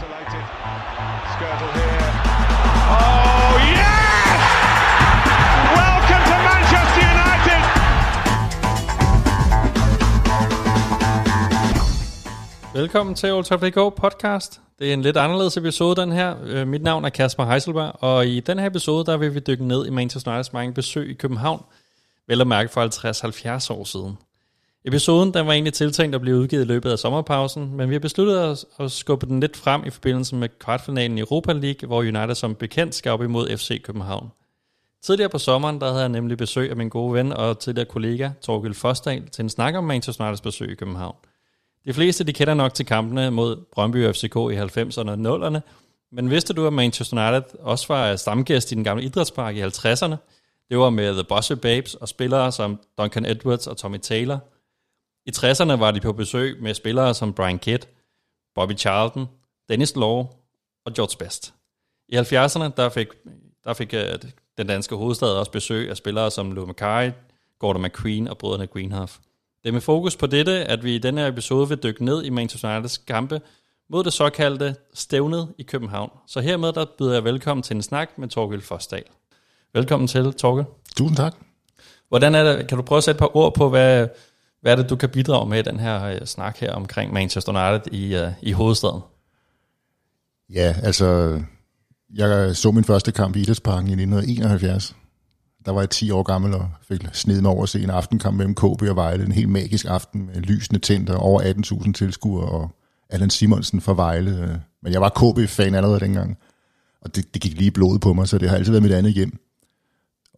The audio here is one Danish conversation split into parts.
Isolated. Skirtle here. Oh, yes! Welcome to Manchester United! Velkommen til Old Trafford Go podcast. Det er en lidt anderledes episode, den her. Øh, mit navn er Kasper Heiselberg, og i den her episode, der vil vi dykke ned i Manchester Uniteds mange besøg i København, vel at mærke for 50-70 år siden. Episoden den var egentlig tiltænkt at blive udgivet i løbet af sommerpausen, men vi har besluttet os at skubbe den lidt frem i forbindelse med kvartfinalen i Europa League, hvor United som bekendt skal op imod FC København. Tidligere på sommeren, der havde jeg nemlig besøg af min gode ven og tidligere kollega, Torgild Fosdal til en snak om Manchester Uniteds besøg i København. De fleste de kender nok til kampene mod Brøndby og FCK i 90'erne og 0'erne, men vidste du, at Manchester United også var stamgæst i den gamle idrætspark i 50'erne? Det var med The Bossy Babes og spillere som Duncan Edwards og Tommy Taylor. I 60'erne var de på besøg med spillere som Brian Kidd, Bobby Charlton, Dennis Law og George Best. I 70'erne der fik, der fik uh, den danske hovedstad også besøg af spillere som Lou Mackay, Gordon McQueen og brødrene Greenhoff. Det er med fokus på dette, at vi i denne episode vil dykke ned i Manchester Uniteds kampe mod det såkaldte stævnet i København. Så hermed der byder jeg velkommen til en snak med Torgild Forsdal. Velkommen til, Torgild. Tusind tak. Hvordan er det, kan du prøve at sætte et par ord på, hvad, hvad er det, du kan bidrage med i den her uh, snak her omkring Manchester United i, uh, i hovedstaden? Ja, altså, jeg så min første kamp i Idrætsparken i 1971. Der var jeg 10 år gammel og fik sned mig over at se en aftenkamp mellem KB og Vejle. En helt magisk aften med lysende tænder, over 18.000 tilskuere og Allan Simonsen fra Vejle. Men jeg var KB-fan allerede dengang, og det, det gik lige blod på mig, så det har altid været mit andet hjem.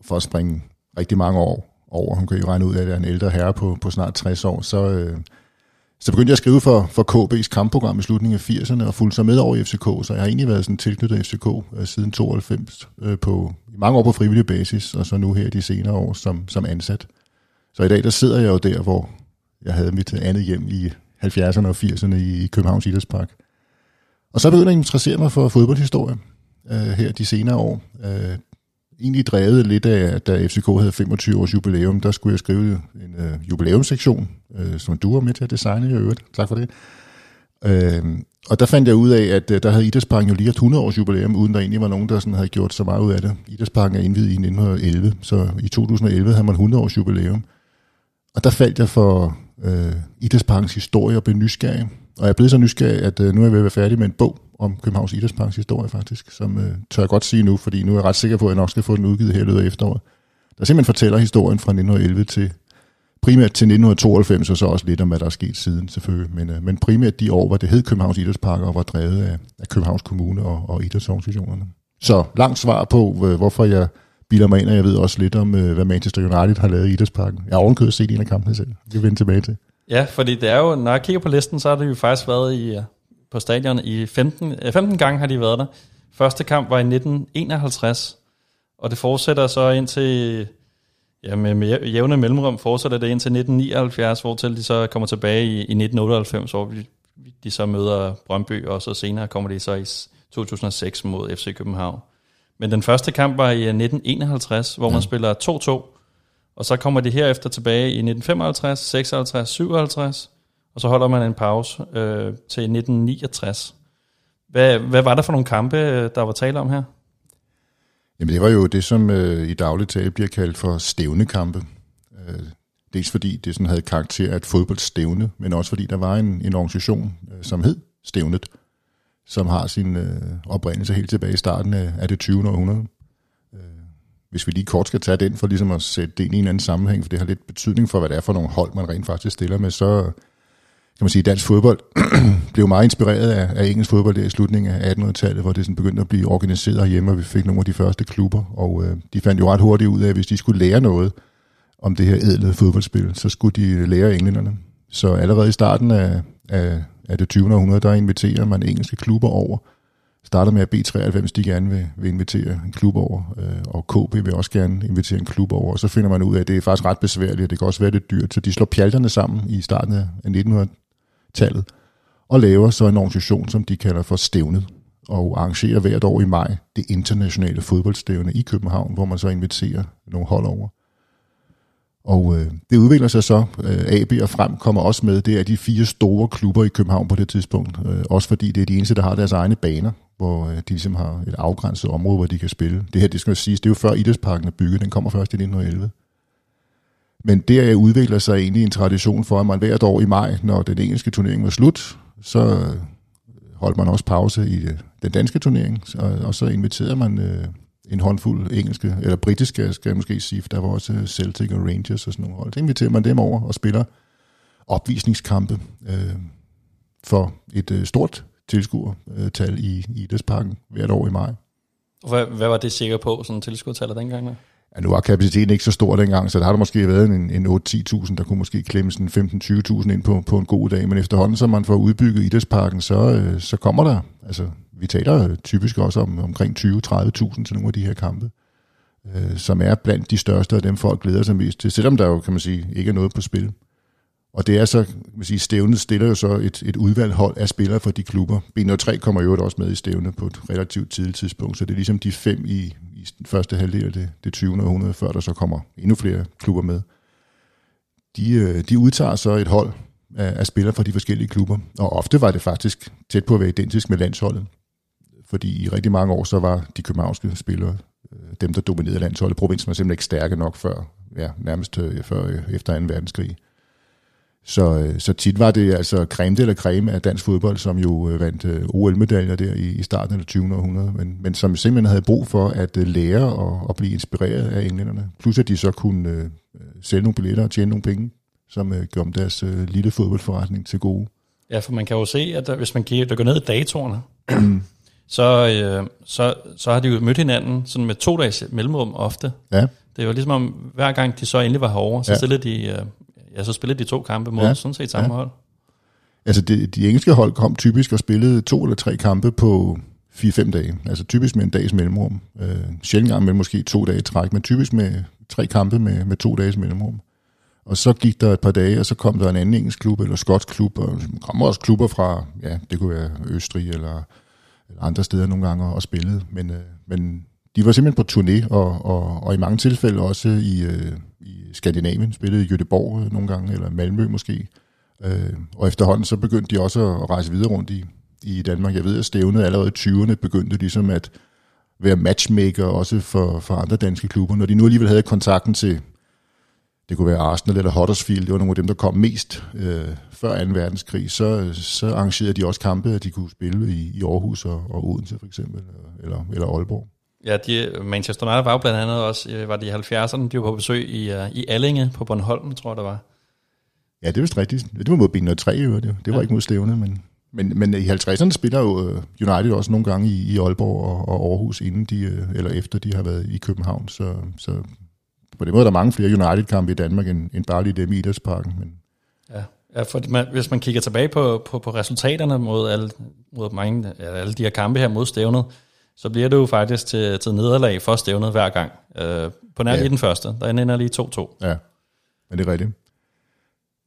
For at springe rigtig mange år over, hun kan jo regne ud af, at jeg er en ældre herre på, på snart 60 år, så, øh, så begyndte jeg at skrive for, for KB's kampprogram i slutningen af 80'erne og fulgte så med over i FCK, så jeg har egentlig været sådan tilknyttet FCK øh, siden 92 øh, på i mange år på frivillig basis, og så nu her de senere år som, som ansat. Så i dag der sidder jeg jo der, hvor jeg havde mit andet hjem i 70'erne og 80'erne i Københavns Idrætspark. Og så begyndte jeg at interessere mig for fodboldhistorie øh, her de senere år. Øh, egentlig drevet lidt af, at da FCK havde 25 års jubilæum, der skulle jeg skrive en øh, jubilæumssektion, øh, som du var med til at designe i øvrigt. Tak for det. Øh, og der fandt jeg ud af, at øh, der havde Idrætsparken jo lige haft 100 års jubilæum, uden der egentlig var nogen, der sådan havde gjort så meget ud af det. Idrætsparken er indvidet i 1911, så i 2011 havde man 100 års jubilæum. Og der faldt jeg for øh, Idrætsparkens historie og blev nysgerrig. Og jeg er blevet så nysgerrig, at øh, nu er jeg ved at være færdig med en bog om Københavns Idrætsparks historie faktisk, som øh, tør jeg godt sige nu, fordi nu er jeg ret sikker på, at jeg nok skal få den udgivet her i løbet af efteråret. Der simpelthen fortæller historien fra 1911 til primært til 1992, og så også lidt om, hvad der er sket siden selvfølgelig. Men, øh, men primært de år, hvor det hed Københavns Idrætspark og var drevet af, af Københavns Kommune og, og idrætsorganisationerne. Så langt svar på, øh, hvorfor jeg bilder mig ind, og jeg ved også lidt om, øh, hvad Manchester United har lavet i Idrætsparken. Jeg har ovenkøbet set en af kampene selv. Det vil vende tilbage til. Ja, fordi det er jo, når jeg kigger på listen, så har det jo faktisk været i, øh, på stadion i 15, 15 gange har de været der. Første kamp var i 1951, og det fortsætter så indtil, ja med, jævne mellemrum fortsætter det indtil 1979, hvor til de så kommer tilbage i, i 1998, hvor vi, de så møder Brøndby, og så senere kommer de så i 2006 mod FC København. Men den første kamp var i 1951, hvor man ja. spiller 2-2, og så kommer de herefter tilbage i 1955, 56, 57, og så holder man en pause øh, til 1969. Hvad, hvad var der for nogle kampe, øh, der var tale om her? Jamen det var jo det, som øh, i daglig tale bliver kaldt for stævnekampe. Øh, dels fordi det sådan havde karakter af et fodboldstævne, men også fordi der var en, en organisation, øh, som hed Stævnet, som har sin øh, oprindelse helt tilbage i starten af, af det 20. århundrede. Hvis vi lige kort skal tage den for ligesom at sætte det ind i en anden sammenhæng, for det har lidt betydning for, hvad det er for nogle hold, man rent faktisk stiller med, så kan man sige, dansk fodbold blev meget inspireret af, af engelsk fodbold der i slutningen af 1800-tallet, hvor det sådan begyndte at blive organiseret hjemme, og vi fik nogle af de første klubber, og øh, de fandt jo ret hurtigt ud af, at hvis de skulle lære noget om det her edle fodboldspil, så skulle de lære englænderne. Så allerede i starten af, af, af det 20. århundrede, der inviterer man engelske klubber over. Starter med, at B93 de gerne vil, vil invitere en klub over, øh, og KB vil også gerne invitere en klub over, og så finder man ud af, at det er faktisk ret besværligt, og det kan også være lidt dyrt, så de slår pjalterne sammen i starten af 1900 tallet, og laver så en organisation, som de kalder for Stævnet, og arrangerer hvert år i maj det internationale fodboldstævne i København, hvor man så inviterer nogle hold over. Og øh, det udvikler sig så. Øh, AB og Frem kommer også med. Det er de fire store klubber i København på det tidspunkt. Øh, også fordi det er de eneste, der har deres egne baner, hvor øh, de ligesom har et afgrænset område, hvor de kan spille. Det her, det skal jeg sige, det er jo før Idrætsparken er bygget. Den kommer først i 1911. Men der udvikler sig egentlig en tradition for, at man hvert år i maj, når den engelske turnering var slut, så øh, holdt man også pause i øh, den danske turnering, og, og så inviterede man øh, en håndfuld engelske, eller britiske, skal jeg måske sige, for der var også øh, Celtic og Rangers og sådan nogle hold. Så inviterer man dem over og spiller opvisningskampe øh, for et øh, stort tilskuertal i, i Idrætsparken hvert år i maj. Hvad, hvad var det sikker på, sådan tilskuertallet dengang? Der? Ja, nu var kapaciteten ikke så stor dengang, så der har der måske været en, en 8-10.000, der kunne måske klemme sådan 15-20.000 ind på, på en god dag, men efterhånden, så man får udbygget idrætsparken, så, øh, så kommer der, altså vi taler typisk også om omkring 20-30.000 til nogle af de her kampe, øh, som er blandt de største af dem, folk glæder sig mest til, selvom der jo, kan man sige, ikke er noget på spil. Og det er så, kan man sige, stævnet stiller jo så et, et udvalgt hold af spillere for de klubber. B03 kommer jo også med i stævne på et relativt tidligt tidspunkt, så det er ligesom de fem i, i den første halvdel af det, det 20. århundrede, før der så kommer endnu flere klubber med. De, øh, de udtager så et hold af, af spillere fra de forskellige klubber, og ofte var det faktisk tæt på at være identisk med landsholdet, fordi i rigtig mange år så var de københavnske spillere øh, dem, der dominerede landsholdet. Provinsen var simpelthen ikke stærke nok før, ja, nærmest øh, før efter 2. verdenskrig. Så, øh, så tit var det altså creme eller creme af dansk fodbold, som jo øh, vandt øh, OL-medaljer der i, i starten af det 20. århundrede, men, men som simpelthen havde brug for at lære og, og blive inspireret af englænderne. Plus at de så kunne øh, sælge nogle billetter og tjene nogle penge, som øh, gjorde deres øh, lille fodboldforretning til gode. Ja, for man kan jo se, at der, hvis man der går ned i datorerne, så, øh, så, så har de jo mødt hinanden sådan med to dages mellemrum ofte. Ja. Det var ligesom om, hver gang de så endelig var herovre, så ja. stillede de... Øh, ja, så spillede de to kampe mod ja. sådan set samme ja. hold. Altså de, de engelske hold kom typisk og spillede to eller tre kampe på 4-5 dage. Altså typisk med en dags mellemrum. Øh, sjældent gang med måske to dage træk, men typisk med tre kampe med, med to dages mellemrum. Og så gik der et par dage, og så kom der en anden engelsk klub, eller skotsk klub, og kom også klubber fra, ja, det kunne være Østrig, eller, eller andre steder nogle gange, og spillede. Men, øh, men de var simpelthen på turné, og, og, og i mange tilfælde også i, øh, i Skandinavien, spillede i Göteborg øh, nogle gange, eller Malmø måske. Øh, og efterhånden så begyndte de også at rejse videre rundt i, i Danmark. Jeg ved, at stævnet allerede i 20'erne begyndte ligesom at være matchmaker også for, for andre danske klubber. Når de nu alligevel havde kontakten til, det kunne være Arsenal eller Huddersfield, det var nogle af dem, der kom mest øh, før 2. verdenskrig, så, så arrangerede de også kampe, at de kunne spille i, i Aarhus og, og Odense for eksempel, eller, eller Aalborg. Ja, de, Manchester United var jo blandt andet også, øh, var det i 70'erne, de var på besøg i, uh, i Allinge på Bornholm, tror jeg det var. Ja, det er vist rigtigt. Det var mod b 3 i øvrigt, det var ja. ikke mod Stævne, men, men, men i 50'erne spiller jo øh, United også nogle gange i, i Aalborg og, og Aarhus, inden de, eller efter de har været i København, så, så på den måde er der mange flere United-kampe i Danmark, end, end bare lige dem i Idrætsparken. Men... Ja, ja for man, hvis man kigger tilbage på, på, på resultaterne mod alle, mod mange, alle de her kampe her mod Stævnet, så bliver det jo faktisk til, til nederlag for stævnet hver gang. Øh, på nær ja. den første, der ender lige 2-2. Ja, men det er rigtigt.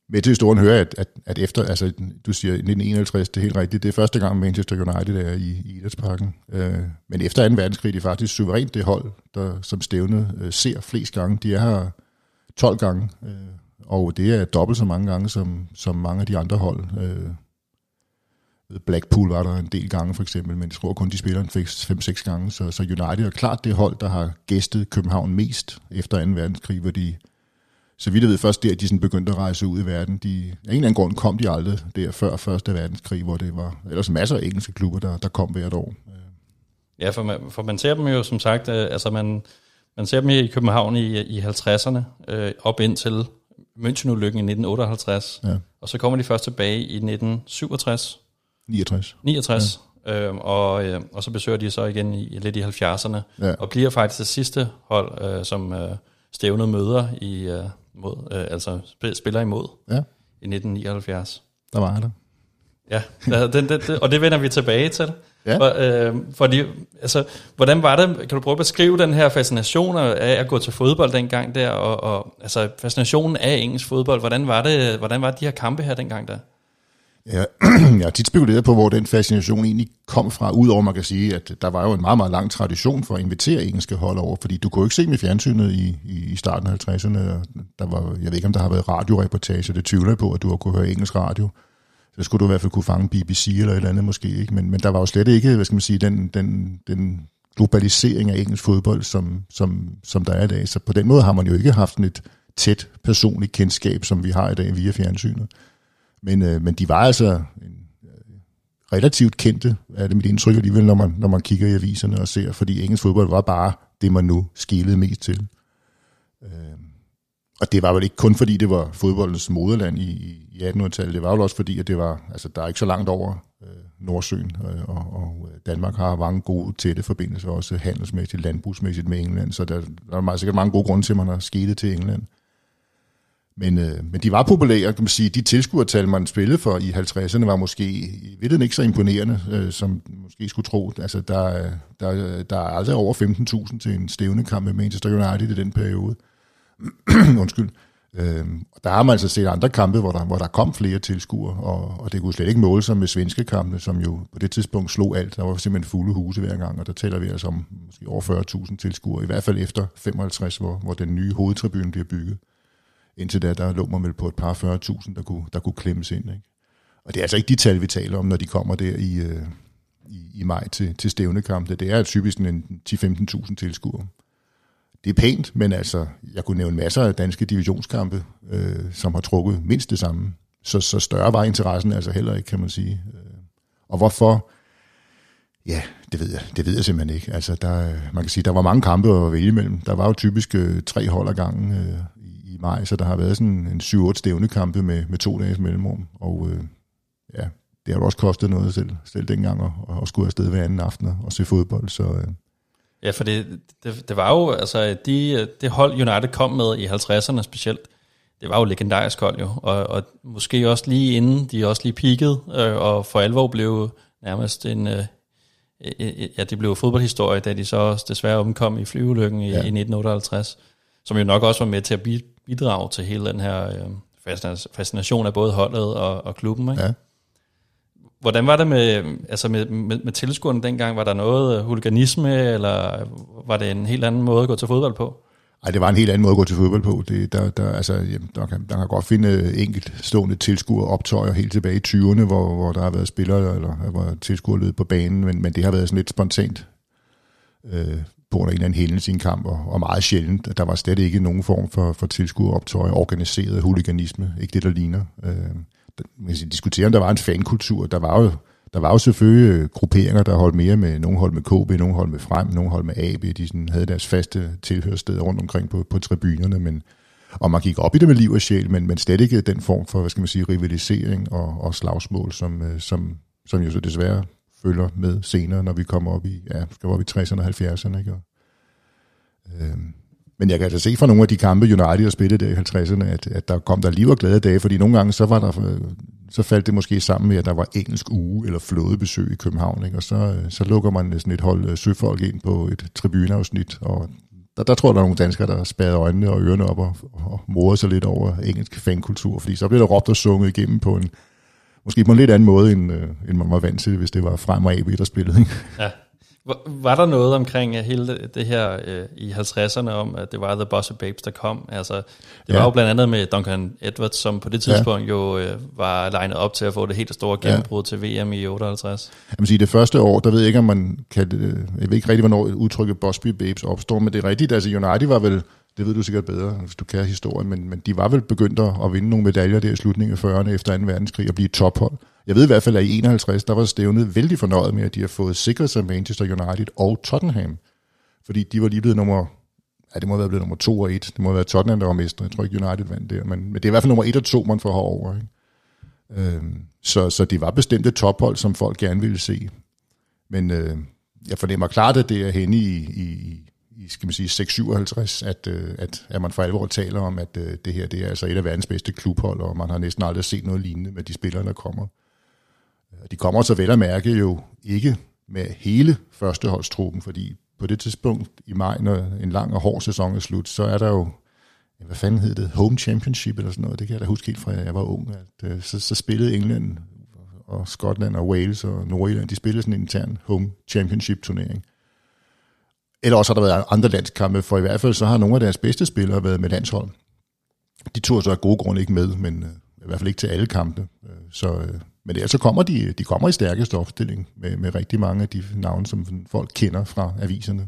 Med til historien hører at, at, at efter, altså du siger 1951, det er helt rigtigt, det er første gang Manchester United er i, i Idrætsparken. Øh, men efter 2. verdenskrig det er faktisk suverænt det hold, der som stævnet øh, ser flest gange. De er her 12 gange, øh, og det er dobbelt så mange gange som, som mange af de andre hold. Øh, Blackpool var der en del gange for eksempel, men jeg tror kun, de spiller en 5-6 gange. Så, så United er klart det hold, der har gæstet København mest efter 2. verdenskrig, hvor de, så vidt jeg ved, først der, de sådan begyndte at rejse ud i verden. De, af en eller anden grund kom de aldrig der før 1. verdenskrig, hvor det var ellers masser af engelske klubber, der, der kom hvert år. Ja, for man, for man ser dem jo som sagt, øh, altså man, man ser dem i København i, i 50'erne, øh, op indtil München-ulykken i 1958, ja. og så kommer de først tilbage i 1967, 69. 69. Ja. Øhm, og, øh, og så besøger de så igen i, lidt i 70'erne, ja. og bliver faktisk det sidste hold, øh, som øh, stævnet møder i øh, mod, øh, altså spiller imod ja. i 1979. Der var det. Ja, den, den, den, og det vender vi tilbage til. Ja. For, øh, fordi, altså, hvordan var det, kan du prøve at beskrive den her fascination af at gå til fodbold dengang der, og, og altså fascinationen af engelsk fodbold, hvordan var det, hvordan var de her kampe her dengang der? Ja, jeg har tit spekuleret på, hvor den fascination egentlig kom fra, udover man kan sige, at der var jo en meget, meget lang tradition for at invitere engelske hold over, fordi du kunne jo ikke se med fjernsynet i, i, starten af 50'erne. Der var, jeg ved ikke, om der har været radioreportage, det tvivler jeg på, at du har kunne høre engelsk radio. Så skulle du i hvert fald kunne fange BBC eller et eller andet måske, ikke? Men, men der var jo slet ikke, hvad skal man sige, den, den, den globalisering af engelsk fodbold, som, som, som der er i dag. Så på den måde har man jo ikke haft sådan et tæt personligt kendskab, som vi har i dag via fjernsynet. Men, øh, men de var altså en, øh, relativt kendte, er det mit indtryk alligevel, når man, når man kigger i aviserne og ser, fordi engelsk fodbold var bare det, man nu skilede mest til. Øh, og det var vel ikke kun fordi, det var fodboldens moderland i, i 1800-tallet, det var jo også fordi, at det var, altså der er ikke så langt over øh, Nordsøen, øh, og, og øh, Danmark har mange gode tætte forbindelser, også handelsmæssigt, landbrugsmæssigt med England, så der, der er meget, sikkert mange gode grunde til, at man har skilet til England. Men, øh, men de var populære, kan man sige. De tilskuertal, man spillede for i 50'erne, var måske i virkeligheden ikke så imponerende, øh, som måske skulle tro. Altså, der, øh, der, øh, der er aldrig over 15.000 til en stævne kamp med Manchester United i den periode. Undskyld. Øh, der har man altså set andre kampe, hvor der, hvor der kom flere tilskuere, og, og det kunne slet ikke måle sig med svenske kampe, som jo på det tidspunkt slog alt. Der var simpelthen fulde huse hver gang, og der tæller vi altså om måske over 40.000 tilskuere, i hvert fald efter 55, hvor, hvor den nye hovedtribune bliver bygget. Indtil da, der lå man vel på et par 40.000, der kunne, der kunne klemmes ind. Ikke? Og det er altså ikke de tal, vi taler om, når de kommer der i, øh, i, i maj til, til stævnekampe. Det er typisk en 10-15.000 tilskuere. Det er pænt, men altså, jeg kunne nævne masser af danske divisionskampe, øh, som har trukket mindst det samme. Så, så større var interessen altså heller ikke, kan man sige. Øh, og hvorfor? Ja, det ved jeg, det ved jeg simpelthen ikke. Altså, der, man kan sige, der var mange kampe at vælge imellem. Der var jo typisk øh, tre hold ad gangen øh, i maj, så der har været sådan en 7-8 stævne kampe med, med to dages mellemrum, og øh, ja, det har jo også kostet noget selv, selv dengang at, at skulle afsted hver anden aften og se fodbold, så... Øh. Ja, for det, det, det var jo, altså de, det hold United kom med i 50'erne specielt, det var jo legendarisk hold jo, og, og måske også lige inden de også lige peakede, øh, og for alvor blev nærmest en, øh, ja, det blev fodboldhistorie, da de så også desværre omkom i flyulykken i, ja. i 1958, som jo nok også var med til at bidrage til hele den her øh, fascination af både holdet og, og klubben. Ikke? Ja. Hvordan var det med, altså med, med, med tilskuerne dengang? Var der noget huliganisme, eller var det en helt anden måde at gå til fodbold på? Nej, det var en helt anden måde at gå til fodbold på. Det, der, der, altså, jamen, der, kan, der kan godt finde enkelt stående tilskuer optøjer helt tilbage i 20'erne, hvor, hvor der har været spillere, eller hvor tilskuer på banen, men, men det har været sådan lidt spontant. Øh, på en eller anden hændelse i en kamp, og, og meget sjældent. Der var slet ikke nogen form for, for tilskueroptøj, organiseret huliganisme, ikke det, der ligner. Øh, man kan diskutere, om der var en fankultur. Der var jo, der var jo selvfølgelig øh, grupperinger, der holdt mere med, nogle hold med KB, nogle hold med Frem, nogle hold med AB. De sådan havde deres faste tilhørsted rundt omkring på, på tribunerne, men og man gik op i det med liv og sjæl, men, men slet ikke den form for, hvad skal man sige, rivalisering og, og slagsmål, som, øh, som, som jo så desværre følger med senere, når vi kommer op i, ja, skal op i 60'erne og 70'erne. Ikke? Og, øh, men jeg kan altså se fra nogle af de kampe, United har spillet der i 50'erne, at, at der kom der liv og glade dage, fordi nogle gange så var der så faldt det måske sammen med, at der var engelsk uge eller flådebesøg i København, ikke? og så, øh, så lukker man sådan et hold øh, søfolk ind på et tribuneafsnit, og der, der tror jeg, der er nogle danskere, der spærrede øjnene og ørerne op og, og morede sig lidt over engelsk fankultur, fordi så blev der råbt og sunget igennem på en, måske på en lidt anden måde, end, øh, end man var vant til, hvis det var frem og AB, der spillede. Ikke? Ja. Var der noget omkring hele det her øh, i 50'erne om, at det var The Boss of Babes, der kom? Altså, det ja. var jo blandt andet med Duncan Edwards, som på det tidspunkt ja. jo øh, var legnet op til at få det helt store gennembrud ja. til VM i 58. Jeg vil sige, det første år, der ved jeg ikke, om man kan, øh, jeg ved ikke rigtig, hvornår udtrykket Bosby Babes opstår, men det er rigtigt, altså United var vel det ved du sikkert bedre, hvis du kan historien, men, men de var vel begyndt at vinde nogle medaljer der i slutningen af 40'erne efter 2. verdenskrig og blive tophold. Jeg ved i hvert fald, at i 51, der var stævnet vældig fornøjet med, at de har fået sikret sig Manchester United og Tottenham. Fordi de var lige blevet nummer, ja, det må være blevet nummer 2 og 1. Det må være Tottenham, der var mestre. Jeg tror ikke, United vandt der. Men, men det er i hvert fald nummer 1 og 2, man får herover. Ikke? Øhm, så, så det var bestemte tophold, som folk gerne ville se. Men øh, jeg fornemmer klart, at det er henne i, i, i skal man sige, 657, at, øh, at, at man for alvor taler om, at øh, det her det er altså et af verdens bedste klubhold, og man har næsten aldrig set noget lignende med de spillere, der kommer. Øh, de kommer så vel at mærke jo ikke med hele førsteholdstruppen, fordi på det tidspunkt i maj, når en lang og hård sæson er slut, så er der jo, hvad fanden hed det, Home Championship eller sådan noget, det kan jeg da huske helt fra, jeg var ung, at så, så spillede England og Skotland og Wales og Nordirland, de spillede sådan en intern home championship turnering. Eller også har der været andre landskampe, for i hvert fald så har nogle af deres bedste spillere været med landshold. De tog så af gode grunde ikke med, men øh, i hvert fald ikke til alle kampe. Øh, så, øh, men ellers så kommer de, de kommer i stærkeste opstilling med, med rigtig mange af de navne, som folk kender fra aviserne.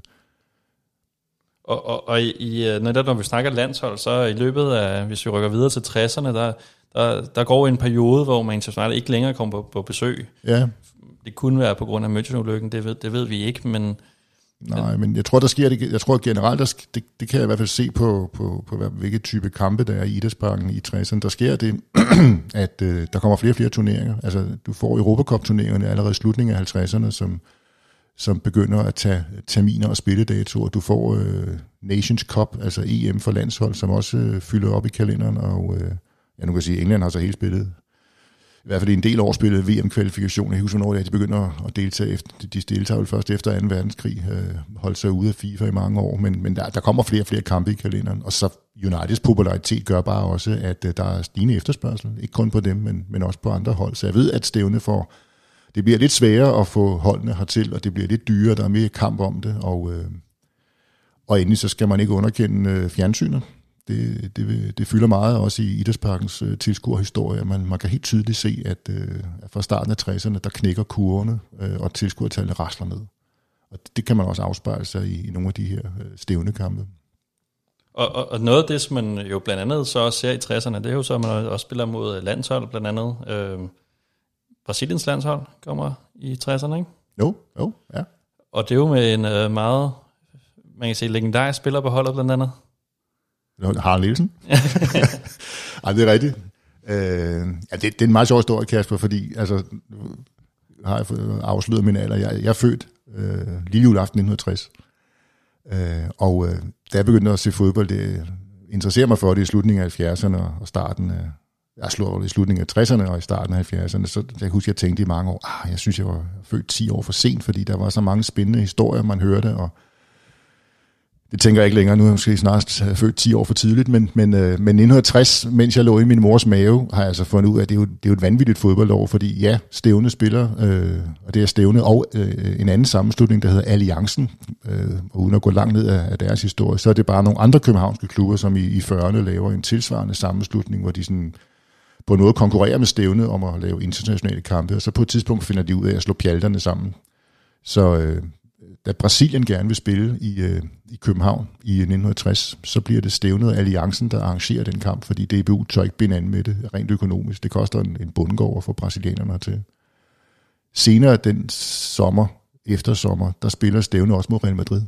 Og, og, og i, når, når vi snakker landshold, så i løbet af, hvis vi rykker videre til 60'erne, der, der, der går en periode, hvor Manchester United ikke længere kommer på, på besøg. Ja. Det kunne være på grund af München-ulykken, det ved, det ved vi ikke, men... Nej, men jeg tror, der sker det, jeg tror generelt, der, det, det kan jeg i hvert fald se på, på, på hvilke type kampe der er i Idrætsparken i 60'erne. Der sker det, at øh, der kommer flere og flere turneringer. Altså, du får Europacup-turneringerne allerede i slutningen af 50'erne, som, som begynder at tage terminer og spilledatoer. Du får øh, Nations Cup, altså EM for landshold, som også øh, fylder op i kalenderen, og øh, ja, nu kan jeg sige, at England har så helt spillet, i hvert fald i en del år spillet VM-kvalifikation. Jeg husker, hvornår de begynder at deltage efter, de deltager først efter 2. verdenskrig, øh, holdt sig ude af FIFA i mange år, men, men der, der kommer flere og flere kampe i kalenderen, og så Uniteds popularitet gør bare også, at øh, der er stigende efterspørgsel, ikke kun på dem, men, men også på andre hold. Så jeg ved, at stævne for det bliver lidt sværere at få holdene hertil, og det bliver lidt dyrere, der er mere kamp om det, og, øh, og endelig så skal man ikke underkende øh, fjernsynet. Det, det, det fylder meget også i Idrætsparkens øh, tilskuerhistorie. Man, man kan helt tydeligt se, at øh, fra starten af 60'erne, der knækker kurverne, øh, og tilskuertallene rasler ned. Og det kan man også afspejle sig i, i nogle af de her øh, stævnekampe. Og, og, og noget af det, som man jo blandt andet så også ser i 60'erne, det er jo så, at man også spiller mod landshold, blandt andet. Øh, Brasiliens landshold kommer i 60'erne, ikke? Jo, jo, ja. Og det er jo med en øh, meget, man kan sige, legendarisk spiller på holdet blandt andet. Harald Nielsen? Ej, det er rigtigt. Øh, ja, det, det er en meget sjov historie, Kasper, fordi altså, har jeg afsløret min alder. Jeg, jeg er født øh, lille juleaften 1960. Øh, og øh, da jeg begyndte at se fodbold, det interesserer mig for det i slutningen af 70'erne og starten af, jeg slog i slutningen af 60'erne og i starten af 70'erne, så jeg husker, jeg tænkte i mange år, ah, jeg synes, jeg var født 10 år for sent, fordi der var så mange spændende historier, man hørte, og det tænker jeg ikke længere, nu er jeg måske snart født 10 år for tidligt, men, men, øh, men 1960, mens jeg lå i min mors mave, har jeg altså fundet ud af, at det er jo, det er jo et vanvittigt fodboldår, fordi ja, Stævne spiller, øh, og det er Stævne og øh, en anden sammenslutning, der hedder Alliancen, øh, og uden at gå langt ned af, af deres historie, så er det bare nogle andre københavnske klubber, som i, i 40'erne laver en tilsvarende sammenslutning, hvor de sådan på noget konkurrerer med Stævne om at lave internationale kampe, og så på et tidspunkt finder de ud af at slå pjalterne sammen. Så øh, da Brasilien gerne vil spille i, øh, i København i 1960, så bliver det stævnet alliancen, der arrangerer den kamp, fordi DBU tør ikke binde an med det rent økonomisk. Det koster en, en bundgård få brasilianerne til. Senere den sommer, efter sommer, der spiller stævnet også mod Real Madrid.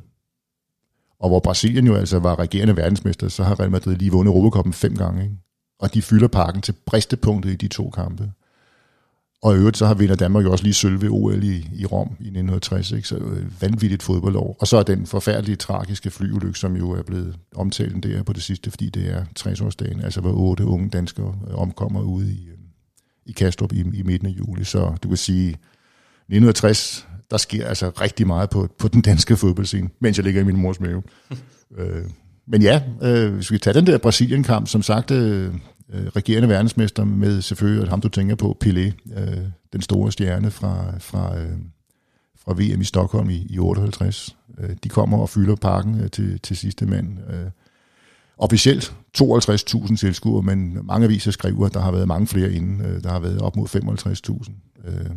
Og hvor Brasilien jo altså var regerende verdensmester, så har Real Madrid lige vundet Europacupen fem gange. Ikke? og de fylder parken til bristepunktet i de to kampe. Og i øvrigt så har vinder Danmark jo også lige sølv ved OL i, i Rom i 1960, ikke? så øh, vanvittigt fodboldår. Og så er den forfærdelige, tragiske flyulykke, som jo er blevet omtalt der på det sidste, fordi det er 60-årsdagen, altså hvor otte unge danskere øh, omkommer ude i, øh, i Kastrup i, i midten af juli. Så du kan sige, 1960, der sker altså rigtig meget på, på den danske fodboldscene, mens jeg ligger i min mors mave. øh, men ja, øh, hvis vi tager den der Brasilien-kamp, som sagt, øh, øh, regerende verdensmester med selvfølgelig ham, du tænker på, Pelé, øh, den store stjerne fra, fra, øh, fra VM i Stockholm i, i 58. Øh, de kommer og fylder parken øh, til, til sidste mand. Øh, officielt 52.000 tilskuere, men mange aviser skriver, at der har været mange flere inden. Øh, der har været op mod 55.000. Øh,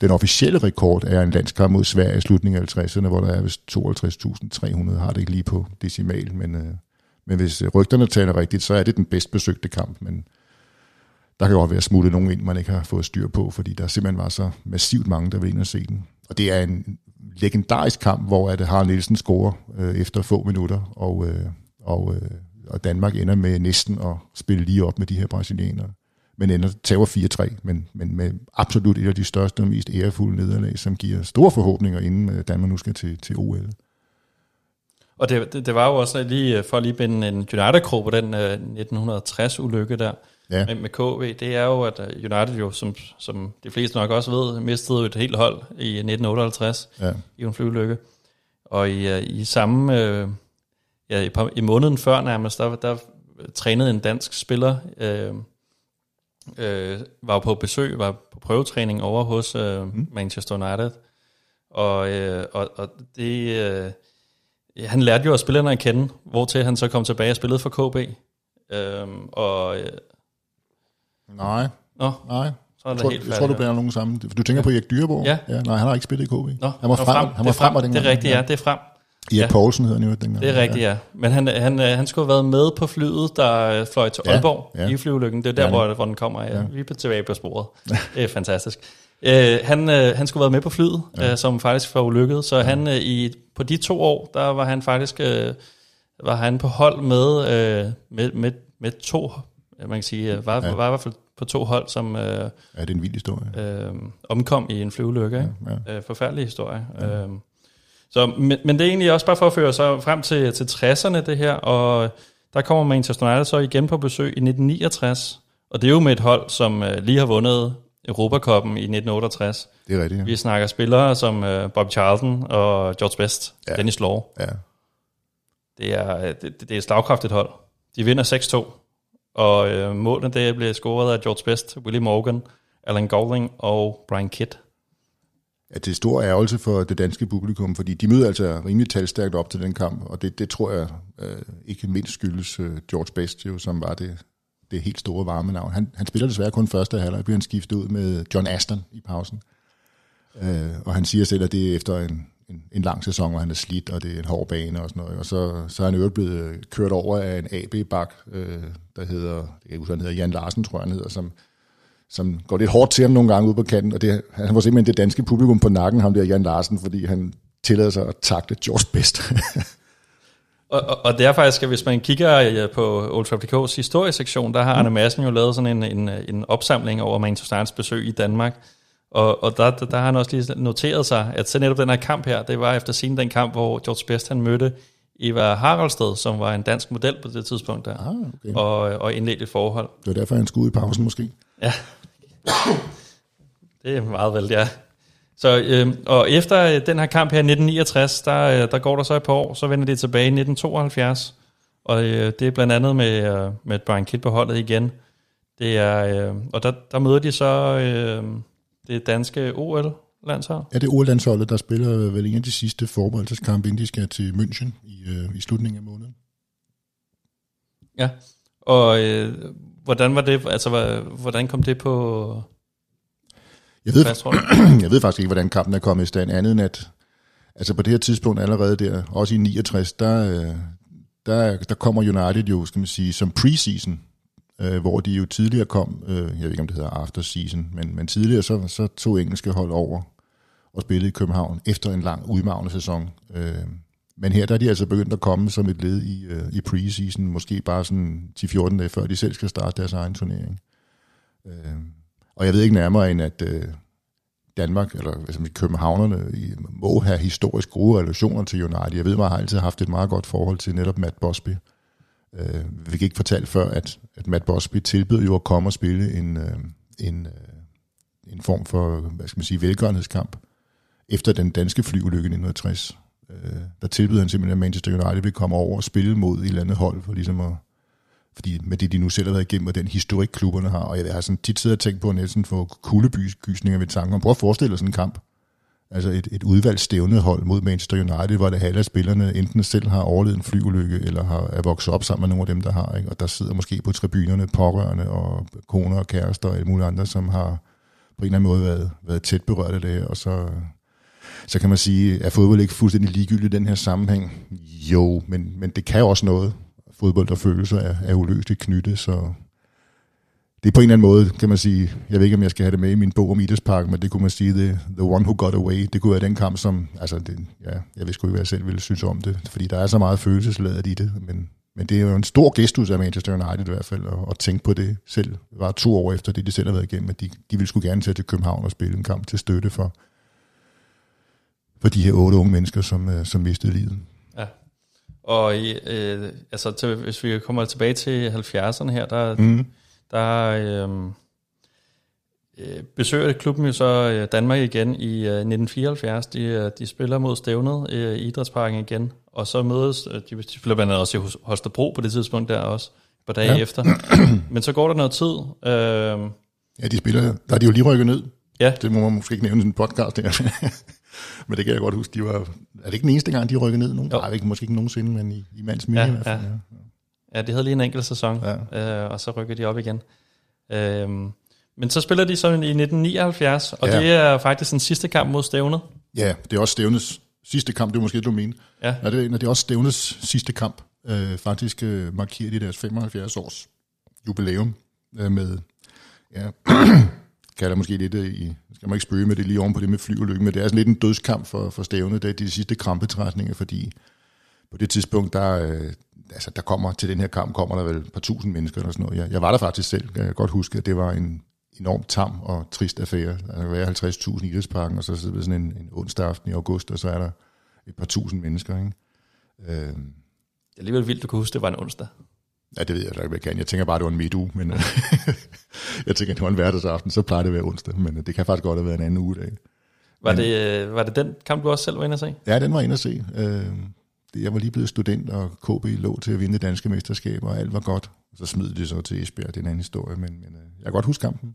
den officielle rekord er en landskamp mod Sverige i slutningen af 50'erne, hvor der er vist 52.300, har det ikke lige på decimal, men, øh, men hvis øh, rygterne taler rigtigt, så er det den bedst besøgte kamp, men der kan godt være smuttet nogen ind, man ikke har fået styr på, fordi der simpelthen var så massivt mange, der vil ind og se den. Og det er en legendarisk kamp, hvor at Harald Nielsen scorer øh, efter få minutter, og, øh, og, øh, og Danmark ender med næsten at spille lige op med de her brasilianere men ender tager 4-3, men, men med absolut et af de største og mest ærefulde nederlag, som giver store forhåbninger, inden øh, Danmark nu skal til, til OL. Og det, det, det var jo også lige, øh, for at lige binde en United-krog på den uh, 1960-ulykke der ja. med, med KV, det er jo, at United jo, som, som de fleste nok også ved, mistede et helt hold i 1958 ja. i en flyulykke. Og i, i samme, uh, ja, i, i måneden før nærmest, der, der trænede en dansk spiller, uh, øh, var på besøg, var på prøvetræning over hos øh, mm. Manchester United. Og, øh, og, og det, øh, han lærte jo at spillerne at kende, hvortil han så kom tilbage og spillede for KB. Øh, og, øh, Nej, nå, nej. så er Jeg tror, helt jeg tror, du blander nogen sammen. Du tænker på Erik Dyreborg? Ja. ja. Nej, han har ikke spillet i KB. Nå, han var frem, han det var frem, og Det er rigtigt, ja, det er frem. Erik Ja. Poulsen hedder han jo dengang. Det er rigtigt, ja. Men han, han, øh, han skulle have været med på flyet, der øh, fløj til Ja, Aalborg ja. i flyvelykken. Det er der, Ja. hvor, hvor den kommer. Ja. Vi er tilbage på sporet. Det er fantastisk. Øh, han, øh, han skulle været med på flyet, ja. øh, som faktisk var ulykket. Så ja. han øh, i, på de to år, der var han faktisk øh, var han på hold med, øh, med, med, med to, man kan sige, øh, var, ja. var i hvert fald på to hold, som øh, Ja, det er en vild historie. øh, omkom i en flyvelykke. Ikke? Ja, Øh, forfærdelig historie. Ja. Øh, så, men, men det er egentlig også bare for at føre sig frem til, til 60'erne det her, og der kommer Manchester United så igen på besøg i 1969, og det er jo med et hold, som øh, lige har vundet Europacupen i 1968. Det er rigtigt, ja. Vi snakker spillere som øh, Bob Charlton og George Best, ja. Dennis Law. det, ja. er, øh, det, det er et slagkraftigt hold. De vinder 6-2, og øh, målene der blev scoret af George Best, Willie Morgan, Alan Goulding og Brian Kidd. Ja, det er stor ærgelse for det danske publikum, fordi de møder altså rimelig talstærkt op til den kamp, og det, det tror jeg øh, ikke mindst skyldes øh, George Best, jo, som var det, det helt store varme navn. Han, han spiller desværre kun første halvleg, bliver han skiftet ud med John Aston i pausen. Øh, og han siger selv, at det er efter en, en, en lang sæson, hvor han er slidt, og det er en hård bane og sådan noget. Og så, så er han øvrigt blevet øh, kørt over af en AB-bak, øh, der hedder, jeg kan ikke huske, han hedder, Jan Larsen, tror jeg, han hedder, som, som går lidt hårdt til ham nogle gange ude på kanten, og det, han var simpelthen det danske publikum på nakken, ham der Jan Larsen, fordi han tillader sig at takle George Best. Og, og, og det er faktisk, at hvis man kigger øh, på Old Trafford DK's historiesektion, der har Arne Madsen jo lavet sådan en, en, en opsamling over Manchester Uniteds besøg i Danmark. Og, og der, der, der har han også lige noteret sig, at så netop den her kamp her, det var efter sin den kamp, hvor George Best han mødte Eva Haraldsted, som var en dansk model på det tidspunkt der, Ah, okay. og, og indledte et forhold. Det var derfor, han skulle ud i pausen måske. Ja. Det er meget vel, ja. Så, øh, og efter øh, den her kamp her i 1969, der, øh, der går der så et par år, så vender de tilbage i 1972. Og øh, det er blandt andet med, øh, med Brian Kidd på holdet igen. Det er, øh, og der, der møder de så øh, det danske OL-landshold. Ja, det er OL-landsholdet, der spiller vel en af de sidste forberedelseskampe, inden de skal til München i, øh, i slutningen af måneden. Ja. Og øh, hvordan var det, altså hvordan kom det på Jeg ved, jeg ved faktisk ikke, hvordan kampen er kommet i stand, andet end at altså på det her tidspunkt allerede der, også i 69, der, øh, der, der kommer United jo, skal man sige, som preseason, øh, hvor de jo tidligere kom, øh, jeg ved ikke, om det hedder after season, men, men tidligere så, så tog engelske hold over og spillede i København efter en lang udmavnende sæson. Øh, men her der er de altså begyndt at komme som et led i, øh, i preseason, måske bare sådan 10-14 dage før de selv skal starte deres egen turnering. Øh, og jeg ved ikke nærmere end, at øh, Danmark, eller altså, københavnerne, i, må have historisk gode relationer til United. Jeg ved, at man har altid haft et meget godt forhold til netop Matt Bosby. Øh, vi fik ikke fortalt før, at, at Matt Bosby tilbød jo at komme og spille en, øh, en, øh, en form for, hvad skal man sige, velgørenhedskamp efter den danske flyulykke i 1960. Øh, der tilbød han simpelthen, at Manchester United ville komme over og spille mod et eller andet hold, for ligesom at, fordi med det, de nu selv har været igennem, og den historik, klubberne har, og jeg har sådan tit siddet og tænkt på næsten for kuldegysninger ved tanken om, prøv at forestille dig sådan en kamp. Altså et, et udvalgt stævnet hold mod Manchester United, hvor det halve af spillerne enten selv har overlevet en flyulykke, eller har, er vokset op sammen med nogle af dem, der har. Ikke? Og der sidder måske på tribunerne pårørende og koner og kærester og alle mulige andre, som har på en eller anden måde været, været tæt berørt af det her. Og så, så kan man sige, er fodbold ikke fuldstændig ligegyldigt i den her sammenhæng? Jo, men, men det kan også noget. Fodbold og følelser er, er uløseligt knyttet, så det er på en eller anden måde, kan man sige, jeg ved ikke, om jeg skal have det med i min bog om Idrætspark, men det kunne man sige, the, the one who got away, det kunne være den kamp, som, altså, det, ja, jeg ved sgu ikke, hvad jeg selv ville synes om det, fordi der er så meget følelsesladet i det, men, men det er jo en stor gestus af Manchester United i hvert fald, at, at tænke på det selv, det var to år efter det, de selv har været igennem, at de, de ville sgu gerne tage til København og spille en kamp til støtte for, for de her otte unge mennesker, som, øh, som mistede livet. Og øh, altså, til, hvis vi kommer tilbage til 70'erne her, der, mm. der øh, øh, besøger klubben jo så øh, Danmark igen i øh, 1974. De, øh, de spiller mod stævnet øh, i Idrætsparken igen, og så mødes, øh, de, de spiller blandt andet også i Holstebro på det tidspunkt der også, på dage ja. efter. Men så går der noget tid. Øh, Ja, de spiller, der er de jo lige rykket ned. ja, Det må man måske ikke nævne i en podcast her. men det kan jeg godt huske, de var... Er det ikke den eneste gang, de rykkede ned? Nogen? Jo. Nej, ikke, måske ikke nogensinde, men i, i mands minde Ja, i hvert fald. ja. Ja. ja, de havde lige en enkelt sæson, ja. øh, og så rykker de op igen. Øh, men så spiller de så i 1979, og Ja. det er faktisk den sidste kamp mod Stævnet. ja, det er også Stævnes sidste kamp, det var måske det, du mener. Ja. Ja, det, er, det er også Stævnes sidste kamp. Øh, faktisk øh, markerer de deres 75 års jubilæum øh, med, ja, kalder måske lidt øh, i, skal man ikke spøge med det lige oven på det med flyulykken, men det er sådan lidt en dødskamp for, for Stævne, det er de sidste krampetrætninger, fordi på det tidspunkt, der, øh, altså, der kommer til den her kamp, kommer der vel et par tusind mennesker eller sådan noget. Jeg, jeg var der faktisk selv, jeg kan godt huske, at det var en enormt tam og trist affære. Altså, Der kan være 50.000 i idrætsparken, og så sidder vi sådan en, en onsdag aften i august, og så er der et par tusind mennesker, ikke? Øh, Det er alligevel vildt, du kan huske, det var en onsdag. Ja, det ved jeg ikke, hvad jeg kan. Jeg tænker bare, det var en midtuge, men jeg tænker, det var en hverdagsaften, så plejer det at være onsdag, men øh, det kan faktisk godt have været en anden uge dag. Var, det, øh, var det den kamp, du også selv var inde at se? Ja, den var inde at se. Øh, det- jeg var lige blevet student, og KB lå til at vinde det danske mesterskab, og alt var godt. Så smed de så til Esbjerg, det er en anden historie, men, men jeg kan godt huske kampen.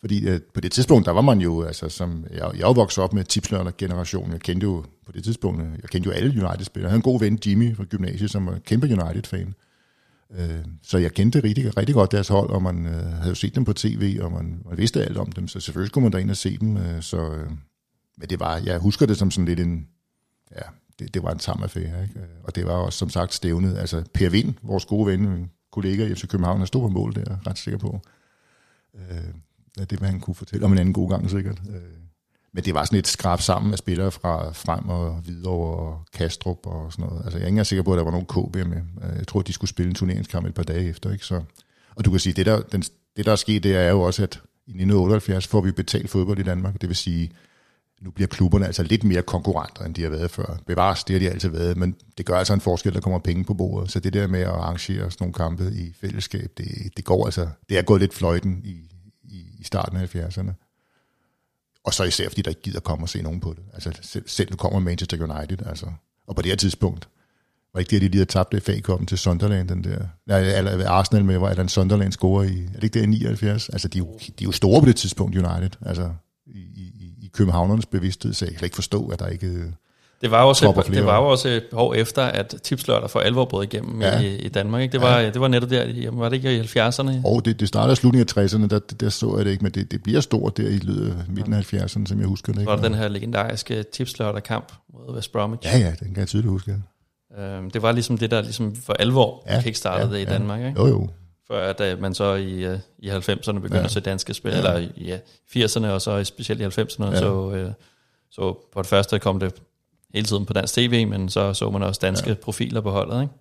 Fordi øh, på det tidspunkt, der var man jo, altså som, jeg, jeg vokset op med tipslørder-generationen. Jeg kendte jo på det tidspunkt, jeg kendte jo alle United-spillere. Jeg havde en god ven, Jimmy fra gymnasiet, som var kæmpe United-fan. Øh, så jeg kendte rigtig, rigtig godt deres hold, og man øh, havde jo set dem på tv, og man, man vidste alt om dem, så selvfølgelig skulle man derind og se dem. Øh, så, øh, men det var, jeg husker det som sådan lidt en, ja, det, det var en tam affære, ikke? Øh, og det var også som sagt stævnet, altså Per Vind, vores gode ven, kollega i FC København, han stod på mål der, ret sikker på. Øh, det var han kunne fortælle om en anden god gang sikkert. Øh, men det var sådan et skrab sammen af spillere fra Frem og Hvidovre og Kastrup og sådan noget. Altså jeg er ikke engang sikker på, at der var nogen KB med. Øh, jeg tror, de skulle spille en turneringskamp et par dage efter. Ikke? Så, og du kan sige, det der, den, det der er sket, det er jo også, at i 1978 får vi betalt fodbold i Danmark. Det vil sige, nu bliver klubberne altså lidt mere konkurrenter, end de har været før. Bevares, det har de altid været, men det gør altså en forskel, der kommer penge på bordet. Så det der med at arrangere sådan nogle kampe i fællesskab, det, det går altså, det er gået lidt fløjten i, i, i starten af 70'erne. Og så især fordi der ikke gider komme og se nogen på det. Altså selv, selv nu kommer Manchester United, altså. Og på det her tidspunkt, var ikke det, at de lige havde tabt FA-koppen til Sunderland, den der, nej, eller Arsenal med, hvor Alan Sunderland scorer i, er det ikke det i 79? Altså, de er, jo, de er jo store på det tidspunkt, United, altså i, i, i københavnernes bevidsthed, så jeg kan ikke forstå, at der ikke... Det var også, et, det var også et år efter, at tipslørdag for alvor brød igennem Ja. i, i Danmark. Ikke? Det, var, ja. det var netop der, var det ikke i 70'erne? Og det, det starter i slutningen af 60'erne, der, der så jeg det ikke, men det, det bliver stort der i midten af 70'erne, som jeg husker det. Ikke? var der den her legendariske tipslørdag kamp mod West Bromwich. Ja, ja, den kan jeg tydeligt huske. Øhm, det var ligesom det, der ligesom for alvor Ja, kickstartede ja, det i. Danmark. Ikke? Jo, jo. Før at øh, man så i, øh, i 90'erne begyndte Ja. at se danske spil, ja. eller i ja, 80'erne og så specielt i 90'erne, Ja. ja. så, øh, så på det første kom det hele tiden på dansk tv, men så så man også danske ja. profiler på holdet. Ikke?